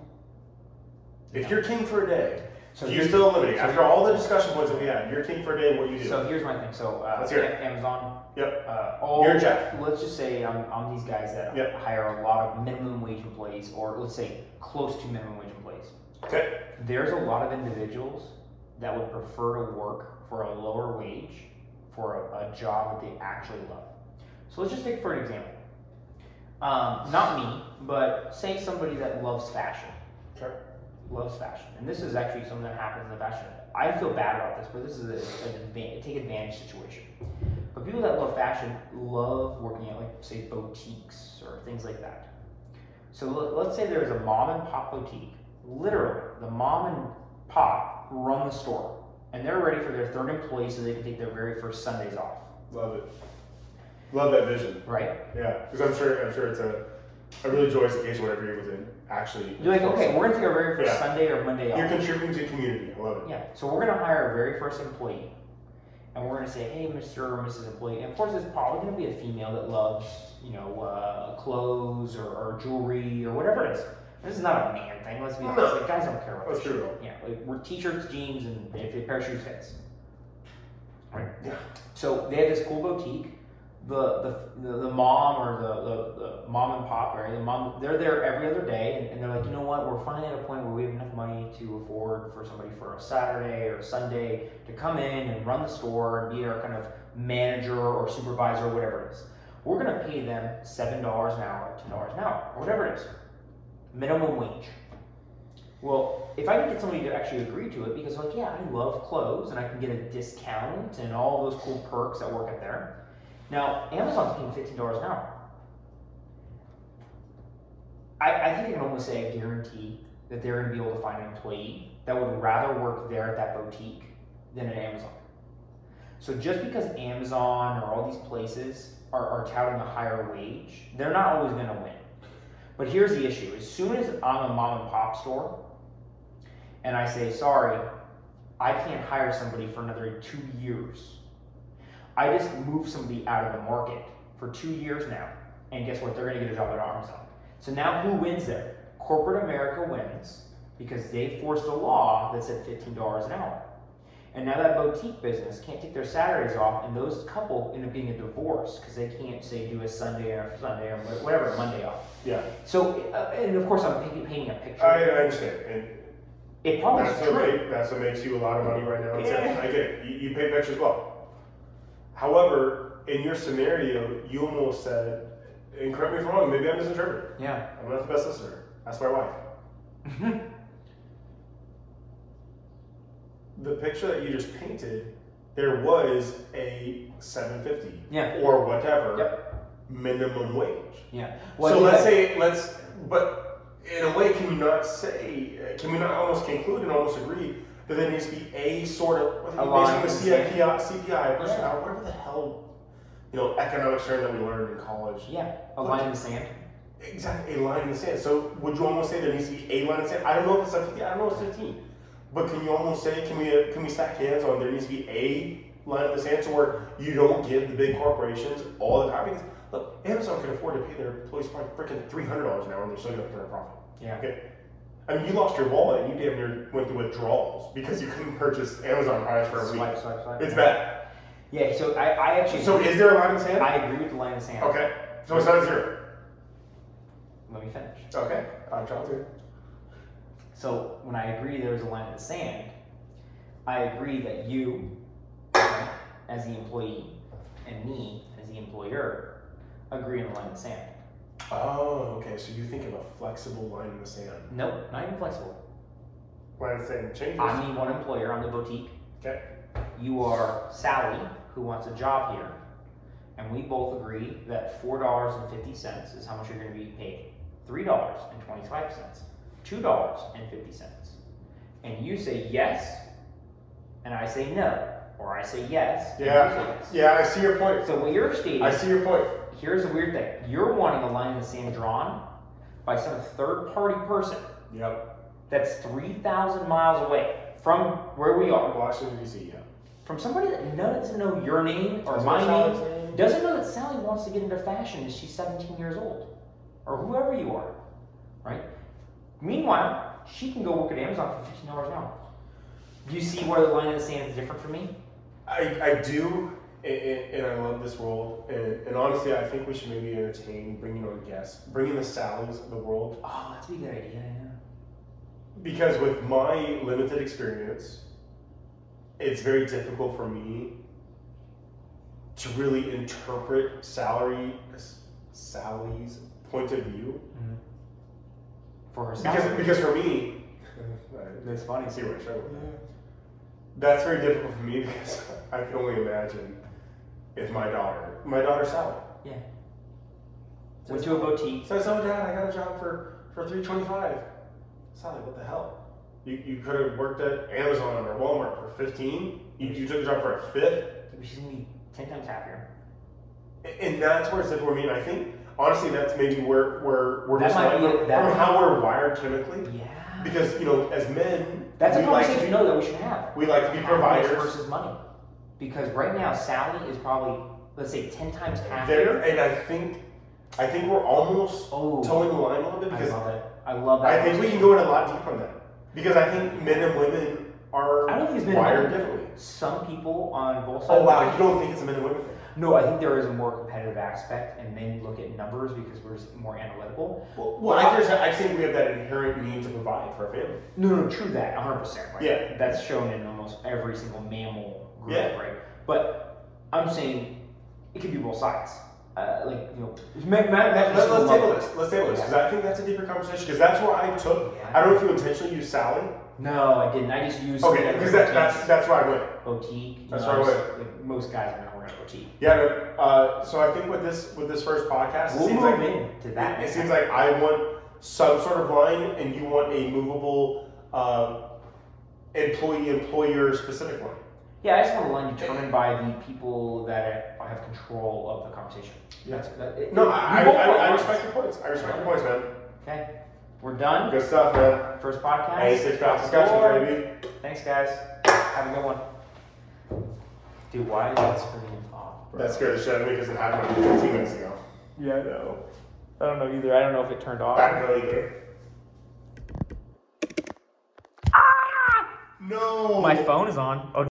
If you're king for a day, So you still eliminate? so After all the discussion points that we had, you're king for a day, what you do? So here's my thing. So uh, Let's hear it. Amazon. Yep. Uh, all, You're Jeff. Let's just say I'm, I'm these guys that Yep. hire a lot of minimum wage employees, or let's say close to minimum wage employees. okay. There's a lot of individuals that would prefer to work for a lower wage for a, a job that they actually love. So let's just take for an example. Um, not me, but say somebody that loves fashion. Okay. loves fashion, and this is actually something that happens in the fashion. I feel bad about this, but this is a, an take advantage situation. But people that love fashion love working at like say boutiques or things like that. So let, let's say there's a mom and pop boutique. Literally, the mom and pop run the store, and they're ready for their third employee so they can take their very first Sundays off. Love it. Love that vision. Right? Yeah, because I'm sure I'm sure it's a, a really joyous occasion whenever you're to actually. You're like, okay, we're gonna take our very first Yeah. Sunday or Monday off. You're contributing to community. I love it. Yeah, so we're gonna hire our very first employee, and we're gonna say, hey, Mr. or Mrs. Employee, and of course, it's probably gonna be a female that loves, you know, uh, clothes or, or jewelry or whatever it is. This is not a man thing. Let's be honest. No. Like, guys don't care about That's shit. true. Yeah, like we're t-shirts, jeans, and if a pair of shoes fits. Right. Yeah. So they have this cool boutique. The the, the, mom or the, the, the mom and pop, or The mom, they're there every other day, and, and they're like, you know what? We're finally at a point where we have enough money to afford for somebody for a Saturday or a Sunday to come in and run the store and be our kind of manager or supervisor or whatever it is. We're gonna pay them seven dollars an hour, ten dollars an hour, or whatever it is, minimum wage. Well, if I can get somebody to actually agree to it, because like, yeah, I love clothes and I can get a discount and all those cool perks that work at there. Now, Amazon's paying fifteen dollars an hour. I, I think I can almost say I guarantee that they're going to be able to find an employee that would rather work there at that boutique than at Amazon. So just because Amazon or all these places are, are touting a higher wage, they're not always going to win. But here's the issue: as soon as I'm a mom and pop store, and I say, sorry, I can't hire somebody for another two years. I just move somebody out of the market for two years now, and guess what? They're going to get a job at Amazon. So now who wins there? Corporate America wins because they forced a law that said $15 an hour. And now that boutique business can't take their Saturdays off, and those couple end up being a divorce because they can't say do a Sunday or Sunday or whatever Monday off. Yeah. So, uh, and of course, I'm painting, painting a picture. I, I understand, and it probably that's is what, true. make, that's what makes you a lot of money right now. Yeah. I get it. You, you pay pictures well. However, in your scenario, you almost said, and correct me if I'm wrong, maybe I misinterpreted. Yeah. I'm not the best listener. That's my wife. *laughs* the picture that you just painted, there was a 750 Yeah. or whatever Yep. minimum wage. Yeah. so let's say let's, but in a way, can we not say? Can we not almost conclude and almost agree that there needs to be a sort of A whether you based on the CPI, CPI, person, Yeah. whatever the hell, you know, economics term that we learned in college. yeah, a line in the sand. Exactly, a line in the sand. So would you almost say there needs to be a line in the sand? I don't know if it's like 50, I don't know if it's 15. But can you almost say, can we uh, can we stack hands on there needs to be a line in the sand to where you don't give the big corporations all the power? Because look, Amazon can afford to pay their employees probably freaking $300 an hour and they're still going to turn a profit. Yeah. Okay. I mean, you lost your wallet and you damn near went through withdrawals because you couldn't purchase Amazon products for a week. Swipe, swipe, swipe. It's bad. Yeah, so I, I actually So is there a line in the sand? I agree with the line in the sand. Okay. So it's not zero. Let me finish. Okay. I'm trying to. So when I agree there's a line in the sand, I agree that you, as the employee, and me as the employer, agree on the line in the sand. Oh, okay. So you think of a flexible line in the sand. Nope, not even flexible. Line in the sand changes. I'm the one employer, I'm the boutique. Okay. You are Sally, who wants a job here, and we both agree that four dollars and fifty cents is how much you're going to be paid. Three dollars and twenty-five cents, two dollars and fifty cents, and you say yes, and I say no, or I say yes, you say Yeah. yes. Yeah, I see your point. So what you're stating, I see your point. Here's the weird thing: you're wanting a line in the sand drawn by some third-party person. Yep. that's 3,000 miles away from where we are, Washington D.C. Yeah. from somebody that doesn't know your name or Doesn't my name, name. doesn't know that Sally wants to get into fashion and she's 17 years old, or whoever you are, right? Meanwhile, she can go work at Amazon for $15 an hour. Do you see where the line in the sand is different for me? I, I do, and, and and I love this role. And, and honestly, I think we should maybe entertain bringing on guests, bringing the Sallys of the world. Oh, that's a good idea. Yeah. Because with my limited experience, it's very difficult for me to really interpret salary Sally's point of view. Mm-hmm. For her Because because for me, *laughs* That's funny. see where I struggle with that. That's very difficult for me *laughs* because I can only imagine if my daughter, my daughter Sally, Yeah. Went to a boutique. So says, "Oh, Dad, I got a job for for three twenty five. Sally, what the hell? You, you could have worked at Amazon or Walmart for fifteen. You, you took a job for a fifth, She's gonna be ten times happier. and that's where it's difficult for me. And I think honestly, that's maybe where where we're That just like, from, how we're wired chemically. Yeah. Because you know, as men, That's a we like to conversation be, you know that we should have. we like to be providers. versus money. Because right now Sally is probably let's say ten times happier. There, and I think, I think we're almost Oh. towing the line a little bit I because love it. I love that. I think we can go in a lot deeper on that because I think men and women are I don't think it's men wired differently. Some people on both sides. Oh wow, you don't think it's a men and women thing? No, I think there is a more competitive aspect, and men look at numbers because we're more analytical. Well, well I, there's a, I think we have that inherent need to provide for our family. No, no, true that, 100%. Right? Yeah. That's shown in almost every single mammal group, Yeah. right? But I'm saying it could be both sides. Uh, like, you know, Let, us table this. Let's table this because I think that's a deeper conversation. Because that's where I took. Yeah. I don't know if you intentionally used Sally. No, I didn't. I just used Okay, because that, that's that's where I went. boutique. That's know, where I went. Like most guys are gonna wear a boutique. Yeah. No, uh, so I think with this with this first podcast, it We'll seems move like into that. It next seems like I want some sort of line, and you want a movable uh, employee-employer specific line. Yeah, I just want a line determined by the people that have control of the conversation. Yeah. That's, that, it- No, I, I, I, I respect your points. I respect your points, man. Okay, we're done. Good stuff, man. First podcast. Hey, six pack discussion, baby. Thanks, guys. Have a good one. Dude, why is that screen off? bro? That scared the shit out of me because it happened like 15 minutes ago. Yeah, I know. I don't know either. I don't know if it turned off. I don't know either. Ah! No. My phone is on. Oh,